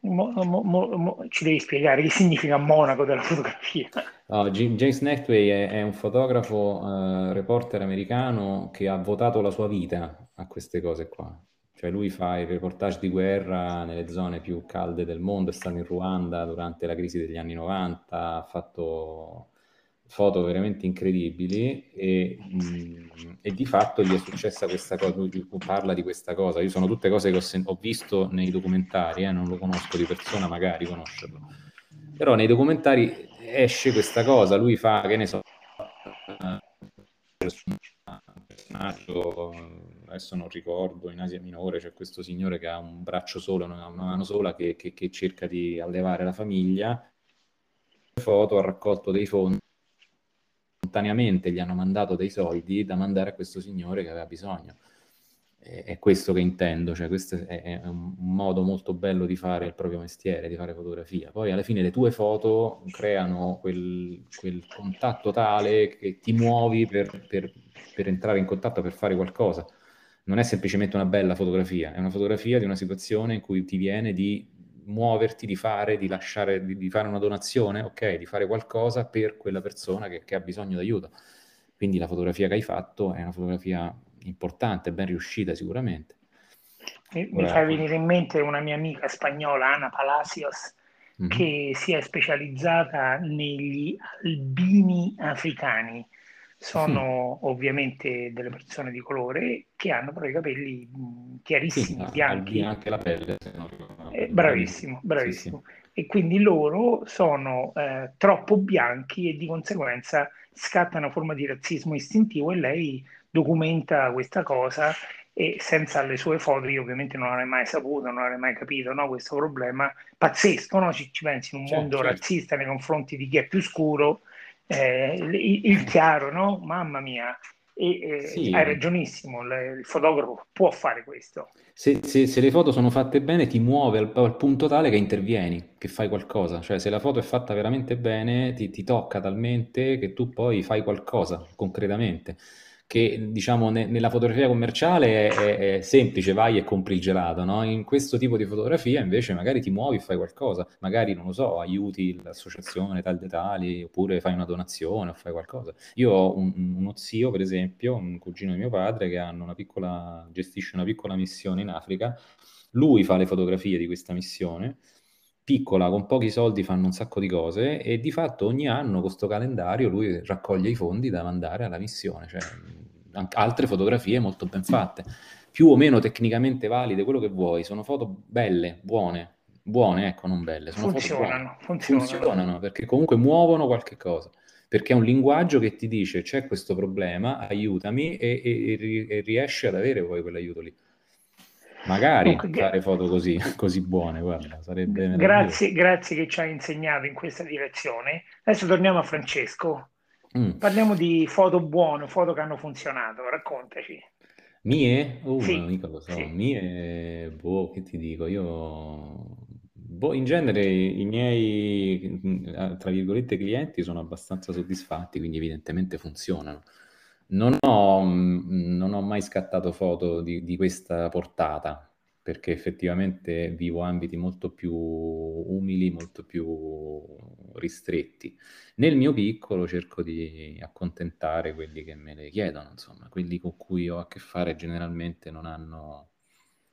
Mo- mo- mo- ci devi spiegare che significa monaco della fotografia. J- James Nectway è, è un fotografo, eh, reporter americano che ha votato la sua vita a queste cose qua. Cioè lui fa i reportage di guerra nelle zone più calde del mondo, è stato in Ruanda durante la crisi degli anni 90, ha fatto foto veramente incredibili e, mh, e di fatto gli è successa questa cosa, lui parla di questa cosa. Io sono tutte cose che ho, sen- ho visto nei documentari, eh, non lo conosco di persona, magari conoscerlo. Però nei documentari esce questa cosa, lui fa, che ne so, un personaggio, adesso non ricordo, in Asia Minore c'è questo signore che ha un braccio solo, una, una mano sola, che, che- che cerca di allevare la famiglia. Foto, ha raccolto dei fondi, spontaneamente gli hanno mandato dei soldi da mandare a questo signore che aveva bisogno. È, è questo che intendo, cioè questo è, è un modo molto bello di fare il proprio mestiere, di fare fotografia. Poi alla fine le tue foto creano quel, quel contatto tale che ti muovi per, per, per entrare in contatto, per fare qualcosa. Non è semplicemente una bella fotografia, è una fotografia di una situazione in cui ti viene di muoverti, di fare, di lasciare, di, di fare una donazione, ok, di fare qualcosa per quella persona che, che ha bisogno d'aiuto. Quindi la fotografia che hai fatto è una fotografia importante, ben riuscita sicuramente. Mi, mi Ora, fa venire in mente una mia amica spagnola, Ana Palacios, mhm, che si è specializzata negli albini africani. Mm, Sono ovviamente delle persone di colore che hanno però i capelli sì, chiarissimi, albina bianchi, anche la pelle, se non ricordo eh, sì. bravissimo, Sì, sì. bravissimo. E quindi loro sono eh, troppo bianchi e di conseguenza scatta una forma di razzismo istintivo e lei documenta questa cosa e senza le sue foto io ovviamente non avrei mai saputo, non avrei mai capito no, questo problema pazzesco, no? Ci, ci pensi in un Certo, mondo certo. razzista nei confronti di chi è più scuro, eh, il, il chiaro, no? Mamma mia, e, eh, hai Sì, ragionissimo, il, il fotografo può fare questo. Se, se- se le foto sono fatte bene, ti muove al, al punto tale che intervieni, che fai qualcosa. Cioè, se la foto è fatta veramente bene, ti, ti tocca talmente che tu poi fai qualcosa concretamente. Che diciamo ne- nella fotografia commerciale è, è- semplice, vai e compri il gelato, no? In questo tipo di fotografia invece magari ti muovi e fai qualcosa, magari non lo so, aiuti l'associazione tal dei tali, oppure fai una donazione o fai qualcosa. Io ho un- uno zio, per esempio, un cugino di mio padre, che una piccola, gestisce una piccola missione in Africa. Lui fa le fotografie di questa missione, piccola, con pochi soldi fanno un sacco di cose e di fatto ogni anno con questo calendario lui raccoglie i fondi da mandare alla missione, cioè anche altre fotografie molto ben fatte, più o meno tecnicamente valide, quello che vuoi, sono foto belle, buone, buone, ecco, non belle, sono foto buone, Funzionano, funzionano. funzionano perché comunque muovono qualche cosa perché è un linguaggio che ti dice c'è questo problema, aiutami e, e- e riesci ad avere poi quell'aiuto lì. Magari Comunque, fare foto così, così buone, guarda, sarebbe grazie, grazie che ci hai insegnato in questa direzione. Adesso torniamo a Francesco. Mm. Parliamo di foto buone, foto che hanno funzionato. Raccontaci. Mie? Ma Sì, mica lo so. sì. Mie, boh, che ti dico? Io, boh, in genere i miei, tra virgolette, clienti sono abbastanza soddisfatti, quindi evidentemente funzionano. Non ho, mm, non ho mai scattato foto di, di questa portata, perché effettivamente vivo ambiti molto più umili, molto più ristretti. Nel mio piccolo cerco di accontentare quelli che me le chiedono, insomma, quelli con cui ho a che fare generalmente non hanno,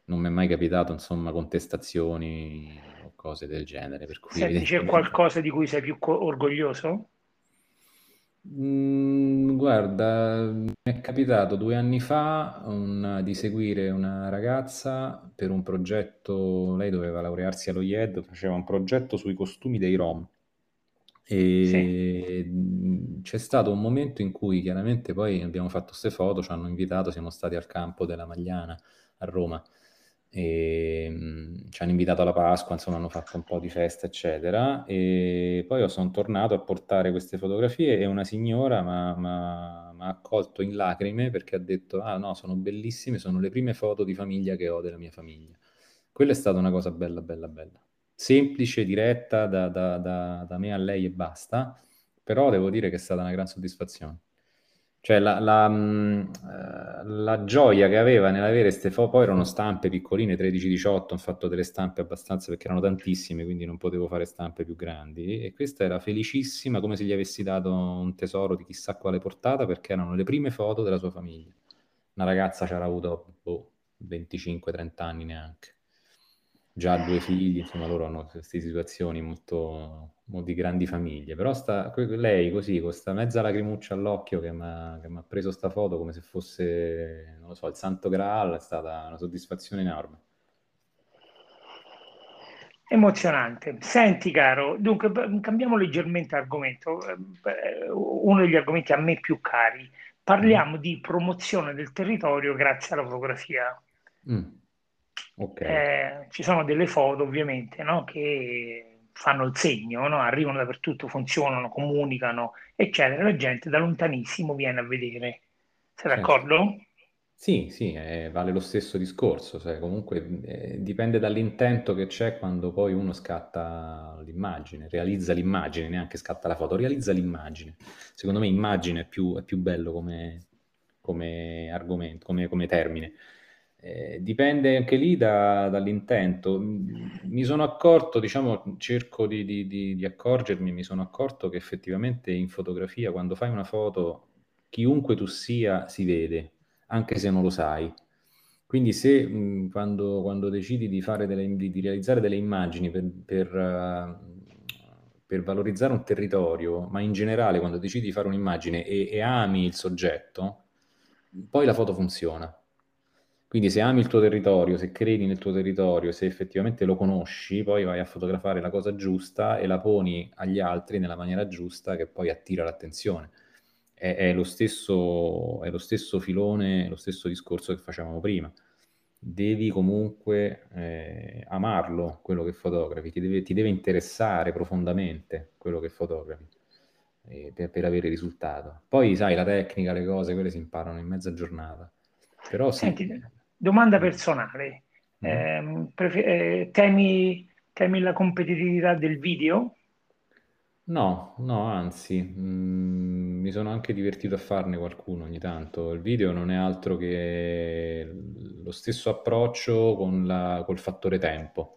non mi è mai capitato, insomma, contestazioni o cose del genere, per cui Senti, c'è qualcosa di cui sei più co- orgoglioso? Mm, guarda, mi è capitato due anni fa un- di seguire una ragazza per un progetto, lei doveva laurearsi allo IED, faceva un progetto sui costumi dei Rom Sì. e mm, c'è stato un momento in cui chiaramente poi abbiamo fatto queste foto, ci hanno invitato, siamo stati al campo della Magliana a Roma e mh, ci hanno invitato alla Pasqua, insomma hanno fatto un po' di festa, eccetera. E poi sono tornato a portare queste fotografie e una signora mi ha accolto in lacrime perché ha detto: Ah no, sono bellissime, sono le prime foto di famiglia che ho della mia famiglia. Quella è stata una cosa bella, bella, bella. Semplice, diretta, da, da- da- da me a lei e basta, però devo dire che è stata una gran soddisfazione. Cioè la, la, mh, eh, la gioia che aveva nell'avere queste foto, poi erano stampe piccoline, 13-18, ho fatto delle stampe abbastanza perché erano tantissime, quindi non potevo fare stampe più grandi, e questa era felicissima come se gli avessi dato un tesoro di chissà quale portata, perché erano le prime foto della sua famiglia. Una ragazza ci avrà avuto boh, 25-30 anni neanche già due figli, insomma loro hanno queste situazioni molto, molto di grandi famiglie, però sta, lei così, con questa mezza lacrimuccia all'occhio che mi ha preso sta foto come se fosse, non lo so, il santo graal, è stata una soddisfazione enorme. Emozionante. Senti caro, dunque cambiamo leggermente argomento, uno degli argomenti a me più cari. Parliamo mm. di promozione del territorio grazie alla fotografia. Mm. Okay. Eh, ci sono delle foto ovviamente no, che fanno il segno, no? arrivano dappertutto, funzionano, comunicano, eccetera. La gente da lontanissimo viene a vedere. Sei certo. d'accordo? Sì, sì, eh, vale lo stesso discorso, cioè, comunque eh, dipende dall'intento che c'è quando poi uno scatta l'immagine, realizza l'immagine, neanche scatta la foto, realizza l'immagine. Secondo me immagine è più, è più bello come, come argomento, come, come termine. Eh, dipende anche lì da, dall'intento. Mi sono accorto, diciamo, cerco di, di, di, di, accorgermi, mi sono accorto che effettivamente in fotografia, quando fai una foto, chiunque tu sia si vede, anche se non lo sai. Quindi se mh, quando, quando, decidi di, delle, realizzare delle immagini per, per, uh, per, valorizzare un territorio, ma in generale quando decidi di fare un'immagine e, e ami il soggetto, poi la foto funziona quindi se ami il tuo territorio, se credi nel tuo territorio, se effettivamente lo conosci, poi vai a fotografare la cosa giusta e la poni agli altri nella maniera giusta che poi attira l'attenzione. È, è, lo, stesso, è lo stesso filone, lo stesso discorso che facevamo prima. Devi comunque eh, amarlo quello che fotografi, ti deve, ti deve, interessare profondamente quello che fotografi eh, per, per avere risultato. Poi sai, la tecnica, le cose, quelle si imparano in mezza giornata. Però sì. Senti, Domanda personale, mm. eh, prefer- eh, temi, temi la competitività del video? No, no, anzi, mm, mi sono anche divertito a farne qualcuno ogni tanto. Il video non è altro che lo stesso approccio con la, col fattore tempo,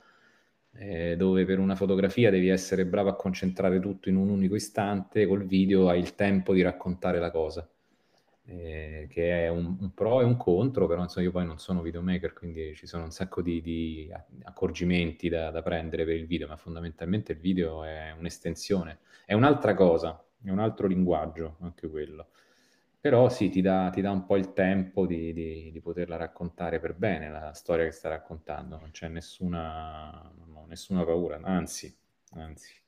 eh, dove per una fotografia devi essere bravo a concentrare tutto in un unico istante, col video hai il tempo di raccontare la cosa eh, che è un, un, pro e un contro, però insomma, io poi non sono videomaker, quindi ci sono un sacco di, di accorgimenti da, da, prendere per il video, ma fondamentalmente il video è un'estensione, è un'altra cosa, è un altro linguaggio anche quello. Però sì, ti dà, ti dà un po' il tempo di, di, di, poterla raccontare per bene, la storia che sta raccontando, non c'è nessuna, no, nessuna paura, anzi, anzi.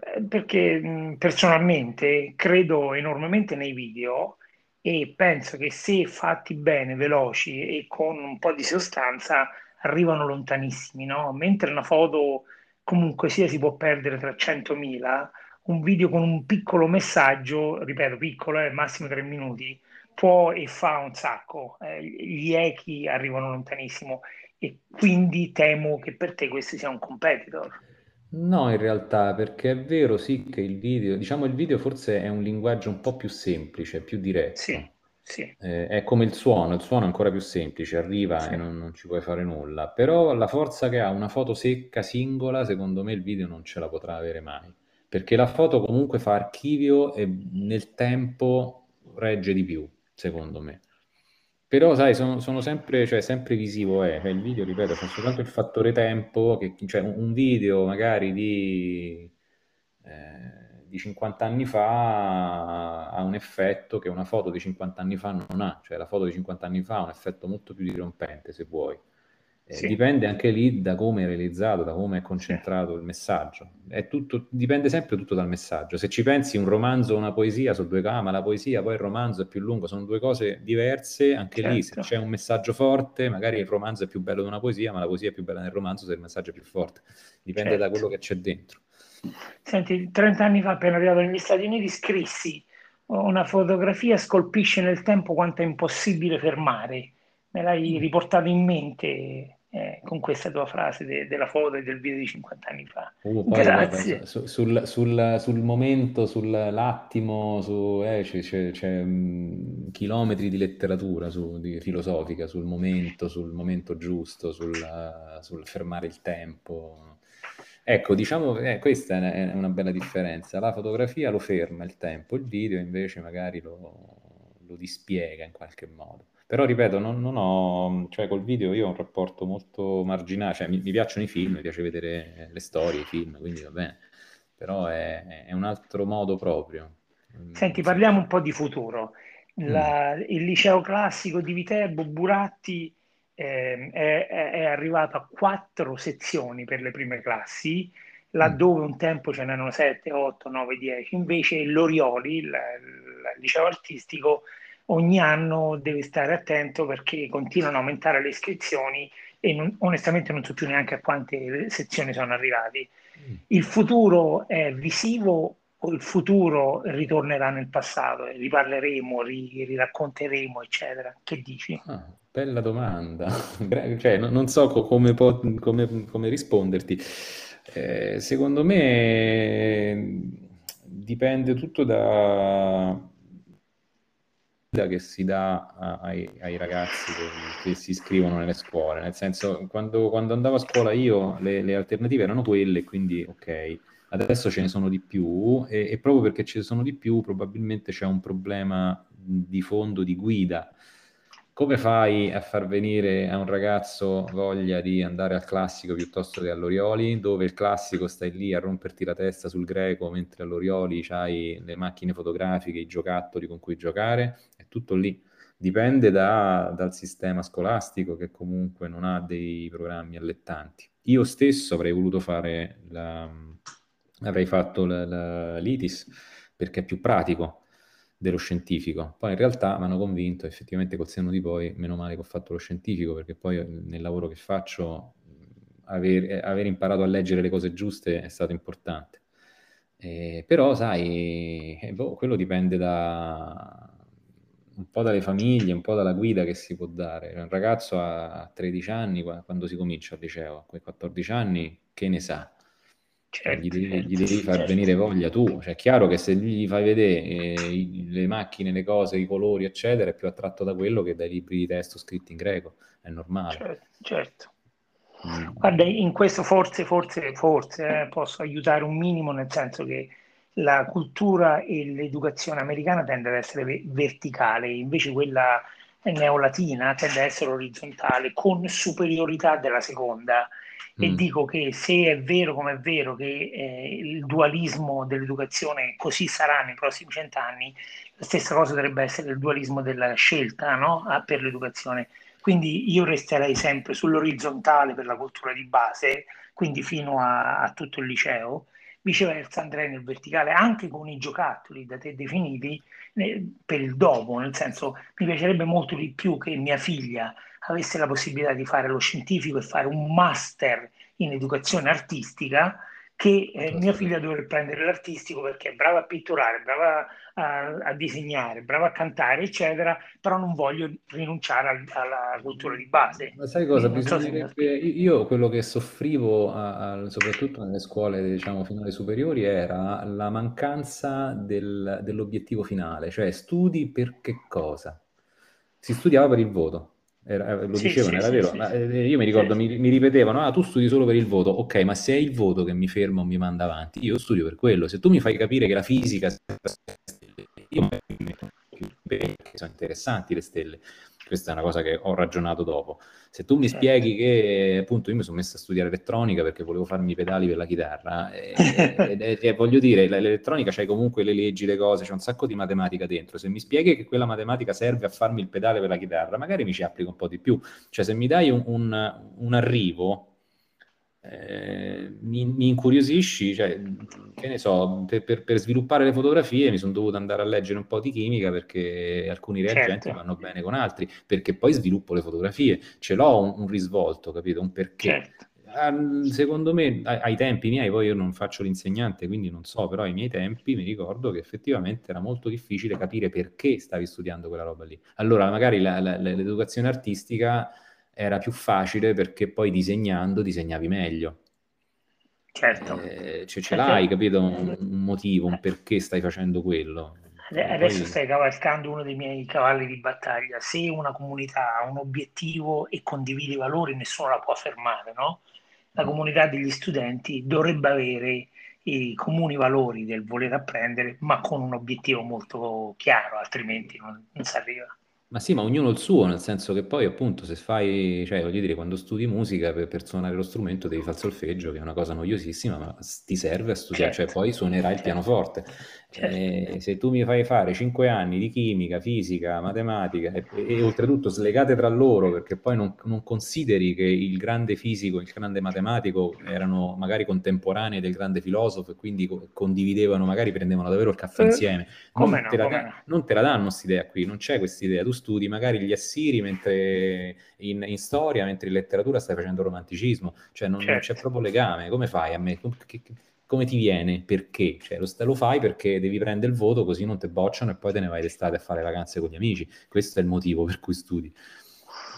Eh, perché personalmente credo enormemente nei video e penso che se fatti bene, veloci e con un po' di sostanza arrivano lontanissimi, no? Mentre una foto comunque sia si può perdere tra 100.000, un video con un piccolo messaggio, ripeto piccolo, eh, massimo tre minuti, può e fa un sacco, eh, gli echi arrivano lontanissimo e quindi temo che per te questo sia un competitor. No, in realtà, perché è vero sì che il video, diciamo il video forse è un linguaggio un po' più semplice, più diretto. Sì, sì. Eh, è come il suono, il suono è ancora più semplice, arriva sì. e non, non, ci puoi fare nulla. Però la forza che ha una foto secca, singola, secondo me il video non ce la potrà avere mai. Perché la foto comunque fa archivio e nel tempo regge di più, secondo me. Però, sai, sono, sono sempre, cioè, sempre visivo, eh. Cioè, il video, ripeto, c'è soltanto il fattore tempo, che, cioè un video magari di, eh, di 50 anni fa ha un effetto che una foto di 50 anni fa non ha, cioè la foto di 50 anni fa ha un effetto molto più dirompente, se vuoi. Eh, sì. Dipende anche lì da come è realizzato, da come è concentrato il messaggio. È tutto, dipende sempre tutto dal messaggio. Se ci pensi, un romanzo o una poesia sono due cose, ma la poesia poi il romanzo è più lungo, sono due cose diverse. Anche certo. lì, se certo. c'è un messaggio forte, magari il romanzo è più bello di una poesia, ma la poesia è più bella nel romanzo se il messaggio è più forte. Dipende certo. da quello che c'è dentro. Senti, 30 anni fa, appena arrivato negli Stati Uniti, scrissi una fotografia scolpisce nel tempo quanto è impossibile fermare. Me l'hai mm. riportato in mente eh, con questa tua frase de- della foto e del video di 50 anni fa. Uh, poi, Grazie. Vabbè, su, sul, sul, sul, momento, sull'attimo, su, eh, c'è, c'è, c'è um, chilometri di letteratura su, di, filosofica sul momento, sul momento giusto, sul, sul fermare il tempo. Ecco, diciamo, eh, questa è una bella differenza. La fotografia lo ferma il tempo, il video invece magari lo, lo dispiega in qualche modo. Però ripeto, non, non, ho, cioè col video io ho un rapporto molto marginale, cioè mi, mi, piacciono i film, mi piace vedere le storie, i film, quindi va bene, però è, è un altro modo proprio. Senti, parliamo un po' di futuro. La, mm. Il liceo classico di Viterbo, Buratti, eh, è, è, arrivato a quattro sezioni per le prime classi, laddove un tempo ce n'erano 7, 8, 9, 10. Invece l'Orioli, il, il liceo artistico, ogni anno deve stare attento perché continuano a aumentare le iscrizioni e non, onestamente non so più neanche a quante sezioni sono arrivati. Mm. Il futuro è visivo o il futuro ritornerà nel passato? Riparleremo, riracconteremo, eccetera. Che dici? Ah, bella domanda. cioè, non so come, come, come risponderti. Eh, secondo me dipende tutto da, che si dà ai, ai ragazzi che, che, si iscrivono nelle scuole, nel senso quando, quando andavo a scuola io le, le, alternative erano quelle, quindi ok, adesso ce ne sono di più e, e proprio perché ce ne sono di più probabilmente c'è un problema di fondo di guida. Come fai a far venire a un ragazzo voglia di andare al classico piuttosto che all'Orioli, dove il classico stai lì a romperti la testa sul greco, mentre all'Orioli hai le macchine fotografiche, i giocattoli con cui giocare, tutto lì. Dipende da, dal sistema scolastico che comunque non ha dei programmi allettanti. Io stesso avrei voluto fare la, avrei fatto la, la, l'ITIS perché è più pratico dello scientifico. Poi in realtà mi hanno convinto, effettivamente col senno di poi, meno male che ho fatto lo scientifico, perché poi nel lavoro che faccio aver, aver imparato a leggere le cose giuste è stato importante. Eh, però, sai, eh, boh, quello dipende da un po' dalle famiglie, un po' dalla guida che si può dare. Un ragazzo a 13 anni, quando si comincia al liceo, a quei 14 anni, che ne sa? Certo, gli, devi, gli devi far certo. venire voglia tu. Cioè, è chiaro che se gli fai vedere eh, le macchine, le cose, i colori, eccetera, è più attratto da quello che dai libri di testo scritti in greco. È normale. Certo. certo. Mm. Guarda, in questo forse, forse, forse eh, posso aiutare un minimo, nel senso che la cultura e l'educazione americana tende ad essere verticale, invece quella neolatina tende ad essere orizzontale, con superiorità della seconda e mm. dico che se è vero come è vero che eh, il dualismo dell'educazione così sarà nei prossimi cent'anni, la stessa cosa dovrebbe essere il dualismo della scelta no? ah, per l'educazione. Quindi io resterei sempre sull'orizzontale per la cultura di base, quindi fino a, a tutto il liceo, viceversa andrei nel verticale anche con i giocattoli da te definiti eh, per il dopo, nel senso mi piacerebbe molto di più che mia figlia avesse la possibilità di fare lo scientifico e fare un master in educazione artistica che eh, mia figlia dovrebbe prendere l'artistico perché è brava a pitturare, brava a, a, disegnare, brava a cantare, eccetera, però non voglio rinunciare al, alla cultura di base. Ma sai cosa? Bisognerebbe... So io quello che soffrivo, a, a, soprattutto nelle scuole, diciamo, fino alle superiori, era la mancanza del, dell'obiettivo finale, cioè studi per che cosa? Si studiava per il voto. Era, lo sì, dicevano, sì, era vero. Ma, eh, io mi ricordo, mi, mi, ripetevano: Ah, tu studi solo per il voto. Ok, ma se è il voto che mi ferma o mi manda avanti, io studio per quello. Se tu mi fai capire che la fisica. Io che sono interessanti le stelle. Questa è una cosa che ho ragionato dopo. Se tu mi certo. spieghi che appunto io mi sono messo a studiare elettronica perché volevo farmi i pedali per la chitarra, e, e, e voglio dire, l'elettronica c'hai comunque le leggi, le cose, c'è un sacco di matematica dentro. Se mi spieghi che quella matematica serve a farmi il pedale per la chitarra, magari mi ci applico un po' di più. Cioè, se mi dai un, un, un arrivo eh, mi, mi, incuriosisci, cioè, che ne so, per, per, per, sviluppare le fotografie mi sono dovuto andare a leggere un po' di chimica perché alcuni reagenti certo. vanno bene con altri, perché poi sviluppo le fotografie, ce l'ho un, un risvolto, capito? Un perché. Certo. Um, secondo me, ai, ai, tempi miei, poi io non faccio l'insegnante, quindi non so, però ai miei tempi mi ricordo che effettivamente era molto difficile capire perché stavi studiando quella roba lì. Allora, magari la, la, l'educazione artistica era più facile perché poi disegnando disegnavi meglio. Certo. Eh, cioè, ce l'hai, capito? Un, un, motivo, un perché stai facendo quello. Adesso poi... stai cavalcando uno dei miei cavalli di battaglia. Se una comunità ha un obiettivo e condivide i valori, nessuno la può fermare, no? La mm. comunità degli studenti dovrebbe avere i comuni valori del voler apprendere, ma con un obiettivo molto chiaro, altrimenti non, non si arriva. Ma sì, ma ognuno il suo, nel senso che poi appunto se fai, cioè voglio dire, quando studi musica per, per suonare lo strumento devi fare il solfeggio, che è una cosa noiosissima, ma ti serve a studiare, cioè, certo. cioè poi suonerai il pianoforte. Certo. Eh, se tu mi fai fare cinque anni di chimica, fisica, matematica e, e oltretutto slegate tra loro, perché poi non, non, consideri che il grande fisico, il grande matematico erano magari contemporanei del grande filosofo e quindi condividevano, magari prendevano davvero il caffè eh, insieme. Non, no, te, la, no. non te la danno questa idea qui, non c'è questa idea. Tu studi magari gli assiri mentre in, in, storia, mentre in letteratura stai facendo romanticismo, cioè non, certo. non c'è certo. proprio legame. Come fai a me? Che, come ti viene? Perché? Cioè, lo, lo, fai perché devi prendere il voto così non ti bocciano e poi te ne vai d'estate a fare vacanze con gli amici. Questo è il motivo per cui studi.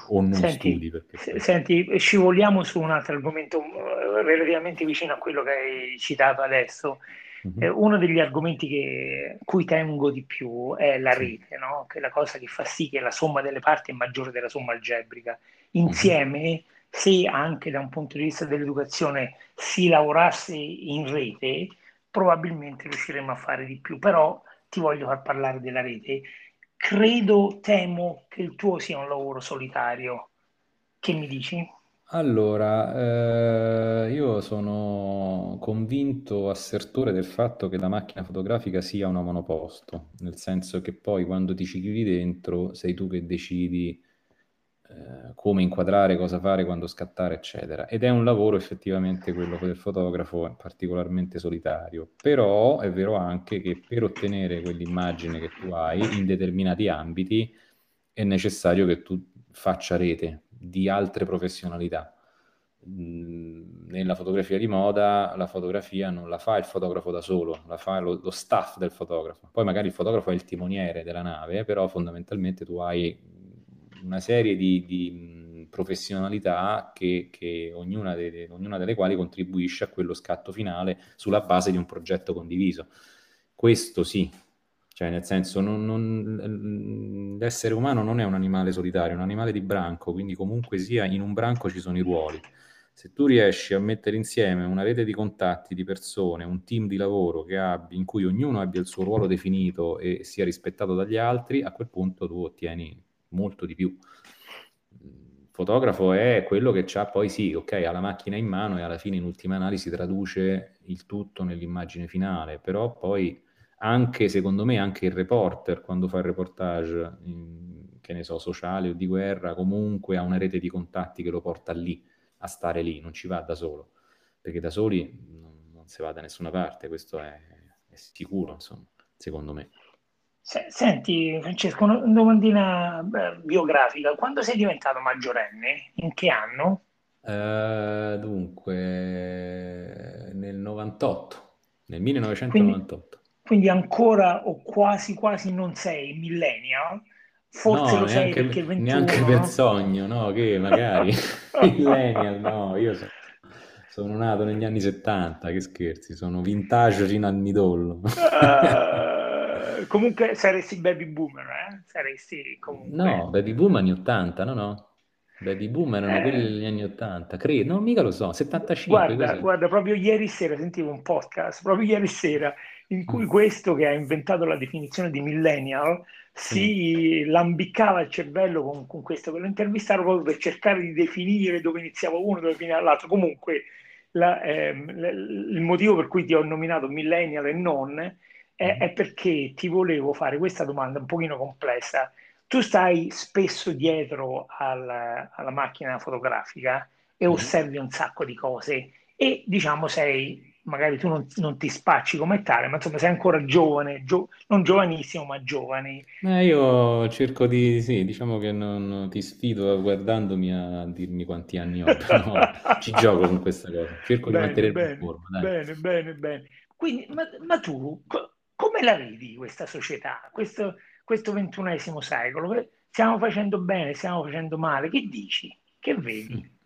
O non senti, studi. Perché... Senti, scivoliamo su un altro argomento eh, relativamente vicino a quello che hai citato adesso. Mm-hmm. Eh, uno degli argomenti che, cui tengo di più è la rete, no? che è la cosa che fa sì che la somma delle parti è maggiore della somma algebrica. Insieme mm-hmm se anche da un punto di vista dell'educazione si lavorasse in rete, probabilmente riusciremmo a fare di più. Però ti voglio far parlare della rete. Credo, temo che il tuo sia un lavoro solitario. Che mi dici? Allora, eh, io sono convinto assertore del fatto che la macchina fotografica sia una monoposto, nel senso che poi quando ti ci chiudi dentro sei tu che decidi eh, come inquadrare, cosa fare, quando scattare, eccetera. Ed è un lavoro effettivamente quello del fotografo particolarmente solitario. Però è vero anche che per ottenere quell'immagine che tu hai in determinati ambiti è necessario che tu faccia rete di altre professionalità. Mm, nella fotografia di moda la fotografia non la fa il fotografo da solo, la fa lo, lo staff del fotografo. Poi magari il fotografo è il timoniere della nave, però fondamentalmente tu hai una serie di, di professionalità che, che ognuna, de, ognuna, delle quali contribuisce a quello scatto finale sulla base di un progetto condiviso. Questo sì, cioè nel senso non, non, l'essere umano non è un animale solitario, è un animale di branco, quindi comunque sia in un branco ci sono i ruoli. Se tu riesci a mettere insieme una rete di contatti, di persone, un team di lavoro abbia, in cui ognuno abbia il suo ruolo definito e sia rispettato dagli altri, a quel punto tu ottieni molto di più. Il fotografo è quello che ha poi sì, ok, ha la macchina in mano e alla fine in ultima analisi traduce il tutto nell'immagine finale, però poi anche, secondo me, anche il reporter quando fa il reportage, in, che ne so, sociale o di guerra, comunque ha una rete di contatti che lo porta lì, a stare lì, non ci va da solo, perché da soli non, non si va da nessuna parte, questo è, è sicuro, insomma, secondo me. Senti Francesco, una domandina biografica. Quando sei diventato maggiorenne? In che anno? Eh, dunque, nel 98, nel 1998. Quindi, quindi ancora o quasi quasi non sei millennial? Forse no, lo sei neanche, perché 21, neanche per sogno, no? Che magari millennial, no, io so, sono nato negli anni 70, che scherzi, sono vintage fino al midollo. Uh, comunque saresti baby boomer, eh? Saresti comunque... No, baby boomer anni 80, no, no. Baby boomer erano eh... quelli degli anni 80, credo, non mica lo so, 75. Guarda, così. guarda, proprio ieri sera sentivo un podcast, proprio ieri sera, in cui mm. questo che ha inventato la definizione di millennial si mm. lambiccava il cervello con, con questo, per lo intervistare proprio per cercare di definire dove iniziava uno, dove finiva l'altro. Comunque, la, ehm, il motivo per cui ti ho nominato millennial e non è, è perché ti volevo fare questa domanda un pochino complessa. Tu stai spesso dietro al, alla macchina fotografica e mm-hmm. osservi un sacco di cose e diciamo sei magari tu non, non, ti spacci come tale, ma insomma sei ancora giovane, gio- non giovanissimo, ma giovane. Eh, io cerco di, sì, diciamo che non ti sfido guardandomi a dirmi quanti anni ho, però ci gioco con questa cosa, cerco bene, di mantenere in forma. Dai. Bene, bene, bene. Quindi, ma, ma tu come la vedi questa società, questo, questo ventunesimo secolo? Stiamo facendo bene, stiamo facendo male? Che dici? Che vedi?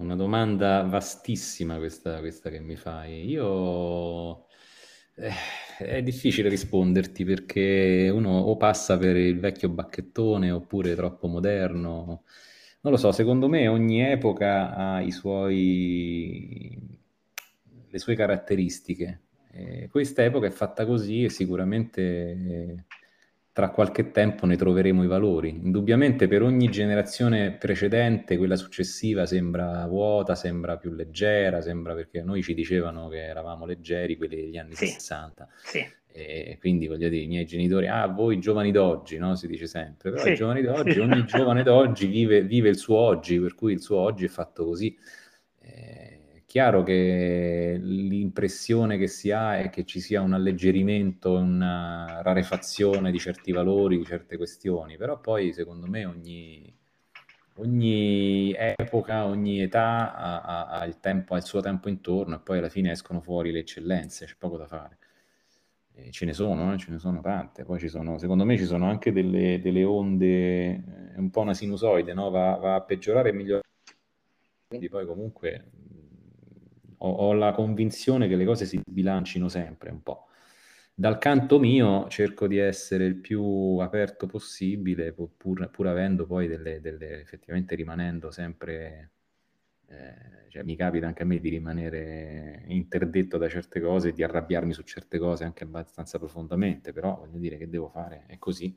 Una domanda vastissima questa, questa che mi fai. Io... Eh, è difficile risponderti perché uno o passa per il vecchio bacchettone oppure troppo moderno. Non lo so, secondo me ogni epoca ha i suoi... le sue caratteristiche. Eh, questa epoca è fatta così e sicuramente eh, tra qualche tempo ne troveremo i valori. Indubbiamente per ogni generazione precedente, quella successiva sembra vuota, sembra più leggera, sembra perché noi ci dicevano che eravamo leggeri quelli degli anni sì, 60. Sì. E quindi voglio dire, i miei genitori, ah, voi giovani d'oggi, no? Si dice sempre, però sì, i giovani d'oggi, ogni giovane d'oggi vive, vive, il suo oggi, per cui il suo oggi è fatto così. Eh, chiaro che l'impressione che si ha è che ci sia un alleggerimento, una rarefazione di certi valori, di certe questioni, però poi secondo me ogni, ogni epoca, ogni età ha, ha, il tempo, ha, il suo tempo intorno e poi alla fine escono fuori le eccellenze, c'è poco da fare. E ce ne sono, eh? ce ne sono tante. Poi ci sono, secondo me ci sono anche delle, delle onde, è un po' una sinusoide, no? va, va a peggiorare e migliorare. Quindi poi comunque ho, ho, la convinzione che le cose si bilancino sempre un po'. Dal canto mio cerco di essere il più aperto possibile, pur, pur avendo poi delle, delle, effettivamente rimanendo sempre, eh, cioè mi capita anche a me di rimanere interdetto da certe cose, di arrabbiarmi su certe cose anche abbastanza profondamente, però voglio dire che devo fare, è così.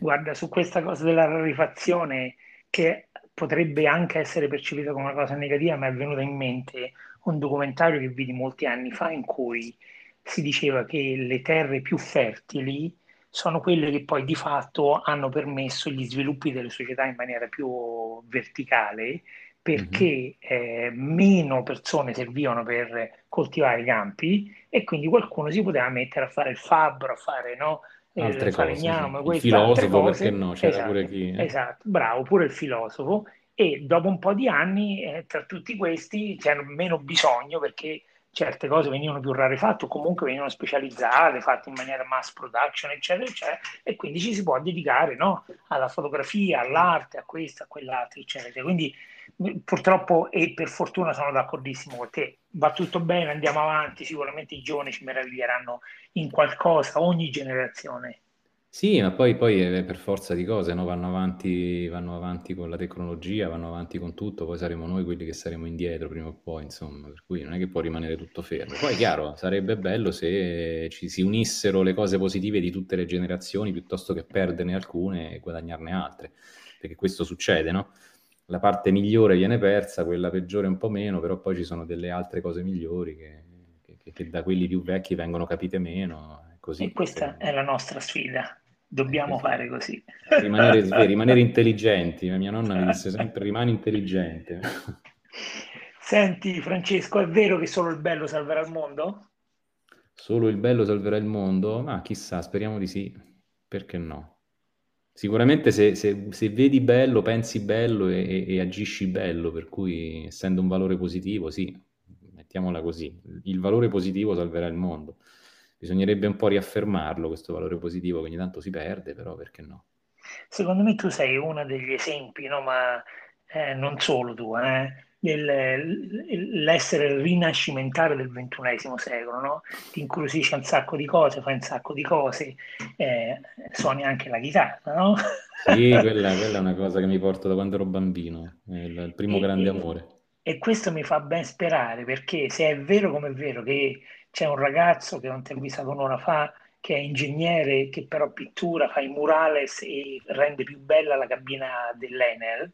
Guarda, su questa cosa della rarefazione che potrebbe anche essere percepita come una cosa negativa, ma è venuto in mente un documentario che vidi molti anni fa in cui si diceva che le terre più fertili sono quelle che poi di fatto hanno permesso gli sviluppi delle società in maniera più verticale perché mm-hmm. eh, meno persone servivano per coltivare i campi e quindi qualcuno si poteva mettere a fare il fabbro, a fare no, altre falegname, cose, sì. il filosofo perché no, c'era esatto, pure chi... Eh. Esatto, bravo, pure il filosofo e dopo un po' di anni eh, tra tutti questi c'era meno bisogno perché certe cose venivano più rarefatte o comunque venivano specializzate, fatte in maniera mass production, eccetera, eccetera, e quindi ci si può dedicare no? alla fotografia, all'arte, a questo, a quell'altro, eccetera. Quindi purtroppo e per fortuna sono d'accordissimo con te, va tutto bene, andiamo avanti, sicuramente i giovani ci meraviglieranno in qualcosa, ogni generazione. Sì, ma poi, poi è per forza di cose, no? Vanno avanti, vanno avanti con la tecnologia, vanno avanti con tutto, poi saremo noi quelli che saremo indietro prima o poi, insomma, per cui non è che può rimanere tutto fermo. Poi, chiaro, sarebbe bello se ci si unissero le cose positive di tutte le generazioni piuttosto che perderne alcune e guadagnarne altre, perché questo succede, no? La parte migliore viene persa, quella peggiore un po' meno, però poi ci sono delle altre cose migliori che, che, che da quelli più vecchi vengono capite meno. Così. E questa è la nostra sfida, dobbiamo eh, fare così. Rimanere, rimanere intelligenti, mia nonna mi disse sempre rimani intelligente. Senti Francesco, è vero che solo il bello salverà il mondo? Solo il bello salverà il mondo? Ma chissà, speriamo di sì, perché no? Sicuramente se, se, se, vedi bello, pensi bello e, e, e, agisci bello, per cui essendo un valore positivo, sì, mettiamola così, il valore positivo salverà il mondo. Bisognerebbe un po' riaffermarlo, questo valore positivo che ogni tanto si perde, però perché no? Secondo me tu sei uno degli esempi, no? ma eh, non solo tu, eh? L'essere rinascimentale del ventunesimo secolo, no? ti incuriosisce un sacco di cose, fai un sacco di cose, eh, suoni anche la chitarra, no? Sì, quella, quella, è una cosa che mi porto da quando ero bambino, il, il primo e, grande amore. E questo mi fa ben sperare, perché se è vero come è vero che c'è un ragazzo che ho intervistato un'ora fa, che è ingegnere, che però pittura, fa i murales e rende più bella la cabina dell'Enel.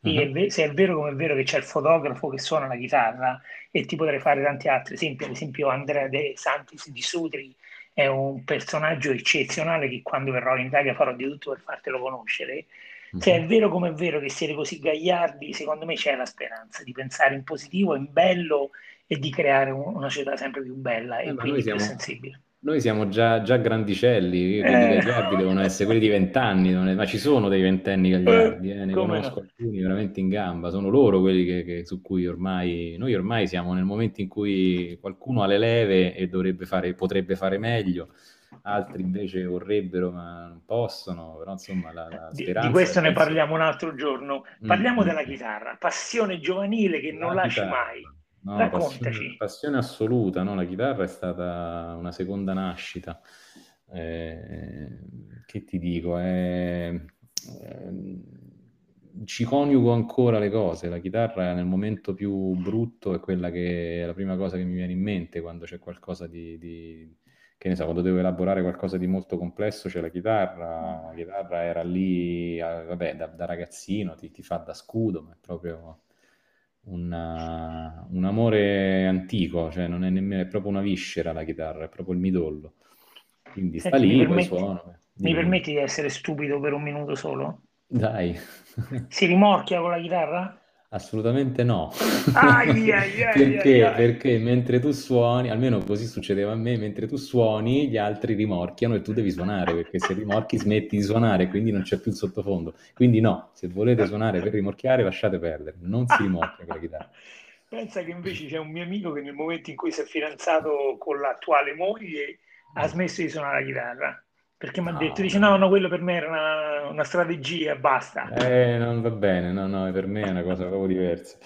Uh-huh. E se è vero come è vero che c'è il fotografo che suona la chitarra, e ti potrei fare tanti altri esempi, ad esempio Andrea De Santis di Sutri è un personaggio eccezionale che quando verrò in Italia farò di tutto per fartelo conoscere. Uh-huh. Se è vero come è vero che siete così gagliardi, secondo me c'è la speranza di pensare in positivo, in bello e di creare una società sempre più bella e eh, quindi siamo... più sensibile. Noi siamo già, già grandicelli, quelli eh. gagliardi devono essere quelli di vent'anni, ma ci sono dei ventenni gagliardi, eh, ne Come conosco no? alcuni veramente in gamba, sono loro quelli che, che, su cui ormai, noi ormai siamo nel momento in cui qualcuno ha le leve e fare, potrebbe fare meglio, altri invece vorrebbero ma non possono, però insomma la, la di, di, questo ne parliamo un altro giorno. Mm, parliamo mm, della chitarra, passione giovanile che non lasci mai. No, Raccontaci. Passione, passione assoluta, no? la chitarra è stata una seconda nascita. Eh, che ti dico? Eh, eh, ci coniugo ancora le cose. La chitarra nel momento più brutto è quella che è la prima cosa che mi viene in mente quando c'è qualcosa di, di che ne so, quando devo elaborare qualcosa di molto complesso c'è la chitarra, la chitarra era lì, eh, vabbè, da, da ragazzino ti, ti, fa da scudo, ma è proprio una, un amore antico, cioè non è nemmeno, è proprio una viscera la chitarra, è proprio il midollo. Quindi Senti, sta lì, poi permetti, suono. Mi permetti di essere stupido per un minuto solo? Dai. si rimorchia con la chitarra? Assolutamente no. Ai, ai, ai, perché? Perché mentre tu suoni, almeno così succedeva a me, mentre tu suoni gli altri rimorchiano e tu devi suonare, perché se rimorchi smetti di suonare, quindi non c'è più il sottofondo. Quindi no, se volete suonare per rimorchiare lasciate perdere, non si rimorchia con la chitarra. Pensa che invece c'è un mio amico che nel momento in cui si è fidanzato con l'attuale moglie ha mm. smesso di suonare la chitarra perché mi ha no, detto, dice no, no, quello per me era una, una strategia, basta. Eh, non va bene, no, no, per me è una cosa proprio diversa.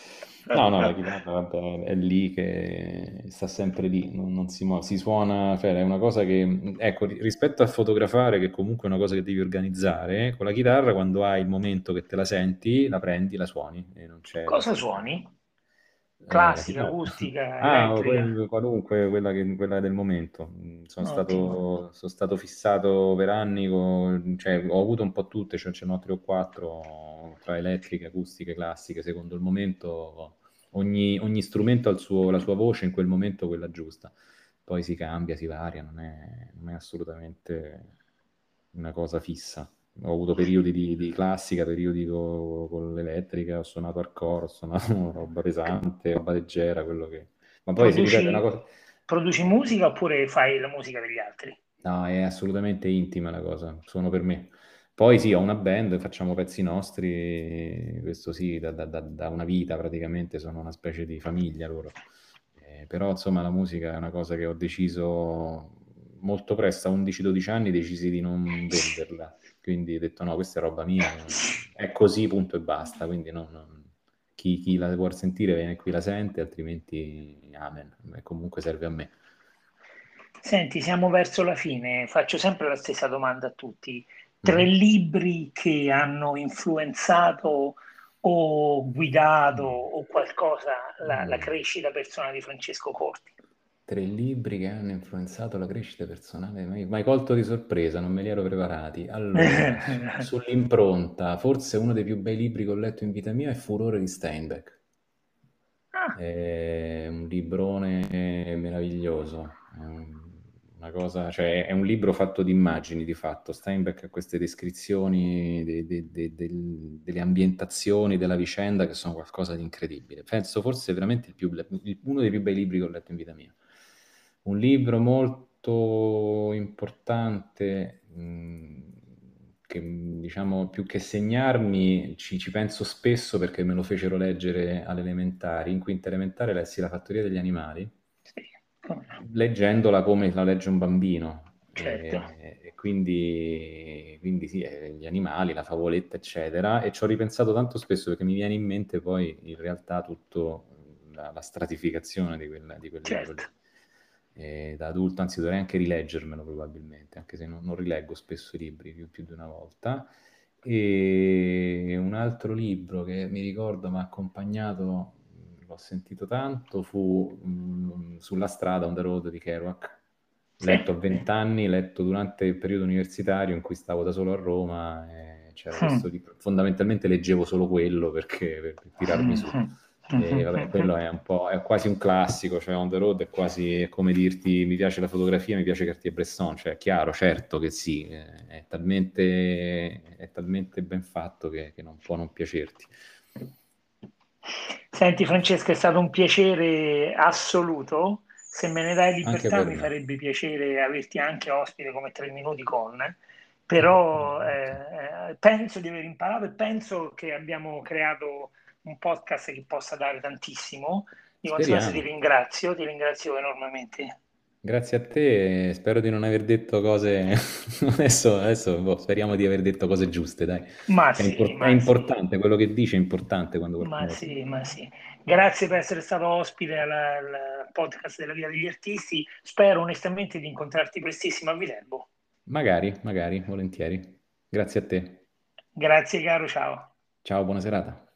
No, no, la chitarra è lì che sta sempre lì, non, non si muove, si suona, cioè è una cosa che, ecco, rispetto a fotografare, che comunque è una cosa che devi organizzare, con la chitarra quando hai il momento che te la senti, la prendi, la suoni. E non c'è... Cosa suoni? Classica, acustica, ah, quel, qualunque, quella, che, quella, del momento. Sono, stato, sono stato, fissato per anni, con, cioè, ho avuto un po' tutte, cioè ce n'ho tre o quattro tra elettriche, acustiche, classiche, secondo il momento. Ogni, ogni strumento ha suo, la sua voce, in quel momento quella giusta. Poi si cambia, si varia, non è, non è assolutamente una cosa fissa ho avuto periodi di, di classica, periodi con, con l'elettrica, ho suonato hardcore, ho suonato roba pesante, roba leggera, quello che... Ma poi produci, si ripete una cosa... Produci musica oppure fai la musica degli altri? No, è assolutamente intima la cosa, suono per me. Poi sì, ho una band, facciamo pezzi nostri, questo sì, da, da, da una vita praticamente, sono una specie di famiglia loro. Eh, però insomma la musica è una cosa che ho deciso molto presto, a 11-12 anni, decisi di non venderla quindi ho detto no, questa è roba mia, è così, punto e basta, quindi non, non, chi, chi, la vuole sentire viene qui la sente, altrimenti amen, e comunque serve a me. Senti, siamo verso la fine, faccio sempre la stessa domanda a tutti. Tre mm. libri che hanno influenzato o guidato o qualcosa la, la crescita personale di Francesco Corti? Tre libri che hanno influenzato la crescita personale, mi hai colto di sorpresa, non me li ero preparati. Allora, sull'impronta, forse uno dei più bei libri che ho letto in vita mia è Furore di Steinbeck. Ah. È un librone meraviglioso, è una cosa, cioè è un libro fatto di immagini di fatto. Steinbeck ha queste descrizioni de, de, de, delle ambientazioni della vicenda che sono qualcosa di incredibile. Penso forse veramente più, uno dei più bei libri che ho letto in vita mia. Un libro molto importante, mh, che diciamo più che segnarmi, ci, ci, penso spesso perché me lo fecero leggere alle elementari. In quinta elementare lessi La fattoria degli animali, sì. leggendola come la legge un bambino. Certo. E, e quindi, quindi sì, eh, gli animali, la favoletta, eccetera. E ci ho ripensato tanto spesso perché mi viene in mente poi in realtà tutta la, la, stratificazione di, quella, di quel certo. libro eh, da adulto, anzi dovrei anche rileggermelo probabilmente, anche se non, non rileggo spesso i libri più, più, di una volta. E un altro libro che mi ricordo mi ha accompagnato, l'ho sentito tanto, fu mh, mm, Sulla strada, on the road di Kerouac. Letto a vent'anni, letto durante il periodo universitario in cui stavo da solo a Roma. E c'era mm. Fondamentalmente leggevo solo quello perché, per, per tirarmi su. E vabbè, quello è un po', è quasi un classico, cioè on the road è quasi come dirti mi piace la fotografia, mi piace Cartier-Bresson, cioè è chiaro, certo che sì, è talmente, è talmente ben fatto che, che non può non piacerti. Senti Francesca, è stato un piacere assoluto, se me ne dai libertà mi farebbe piacere averti anche ospite come tre minuti con, però eh, penso di aver imparato e penso che abbiamo creato un podcast che possa dare tantissimo. Di conseguenza ti ringrazio, ti ringrazio enormemente. Grazie a te, spero di non aver detto cose... adesso, adesso boh, speriamo di aver detto cose giuste, dai. Ma È, sì, impor- è ma sì, importante, quello che dice è importante quando ma qualcuno fa. sì, ma sì. Grazie per essere stato ospite al, al podcast della Via degli Artisti. Spero onestamente di incontrarti prestissimo a Viterbo. Magari, magari, volentieri. Grazie a te. Grazie caro, ciao. Ciao, buona serata.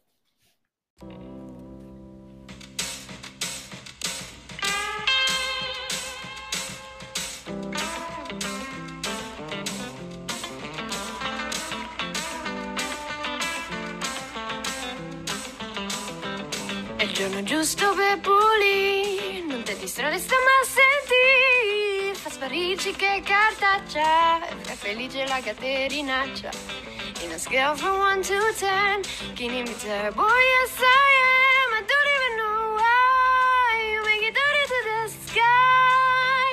È il giorno giusto per pulire, non ti distrarre sta ma senti, fa sparirci che cartaccia, fai felice la caterinaccia. In a scale from 1 to 10, can you be? Boy, yes I am, I don't even know why, you make it dirty to the sky.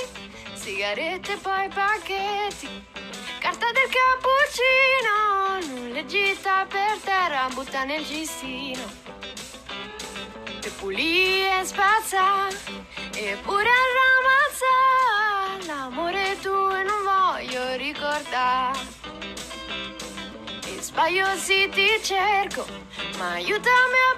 Sigarette poi pacchetti, carta del cappuccino, non le gita per terra, butta nel cestino e pulì e spazza. E pure ramazza l'amore tuo non voglio ricordare sbaglio sì ti cerco ma aiutami a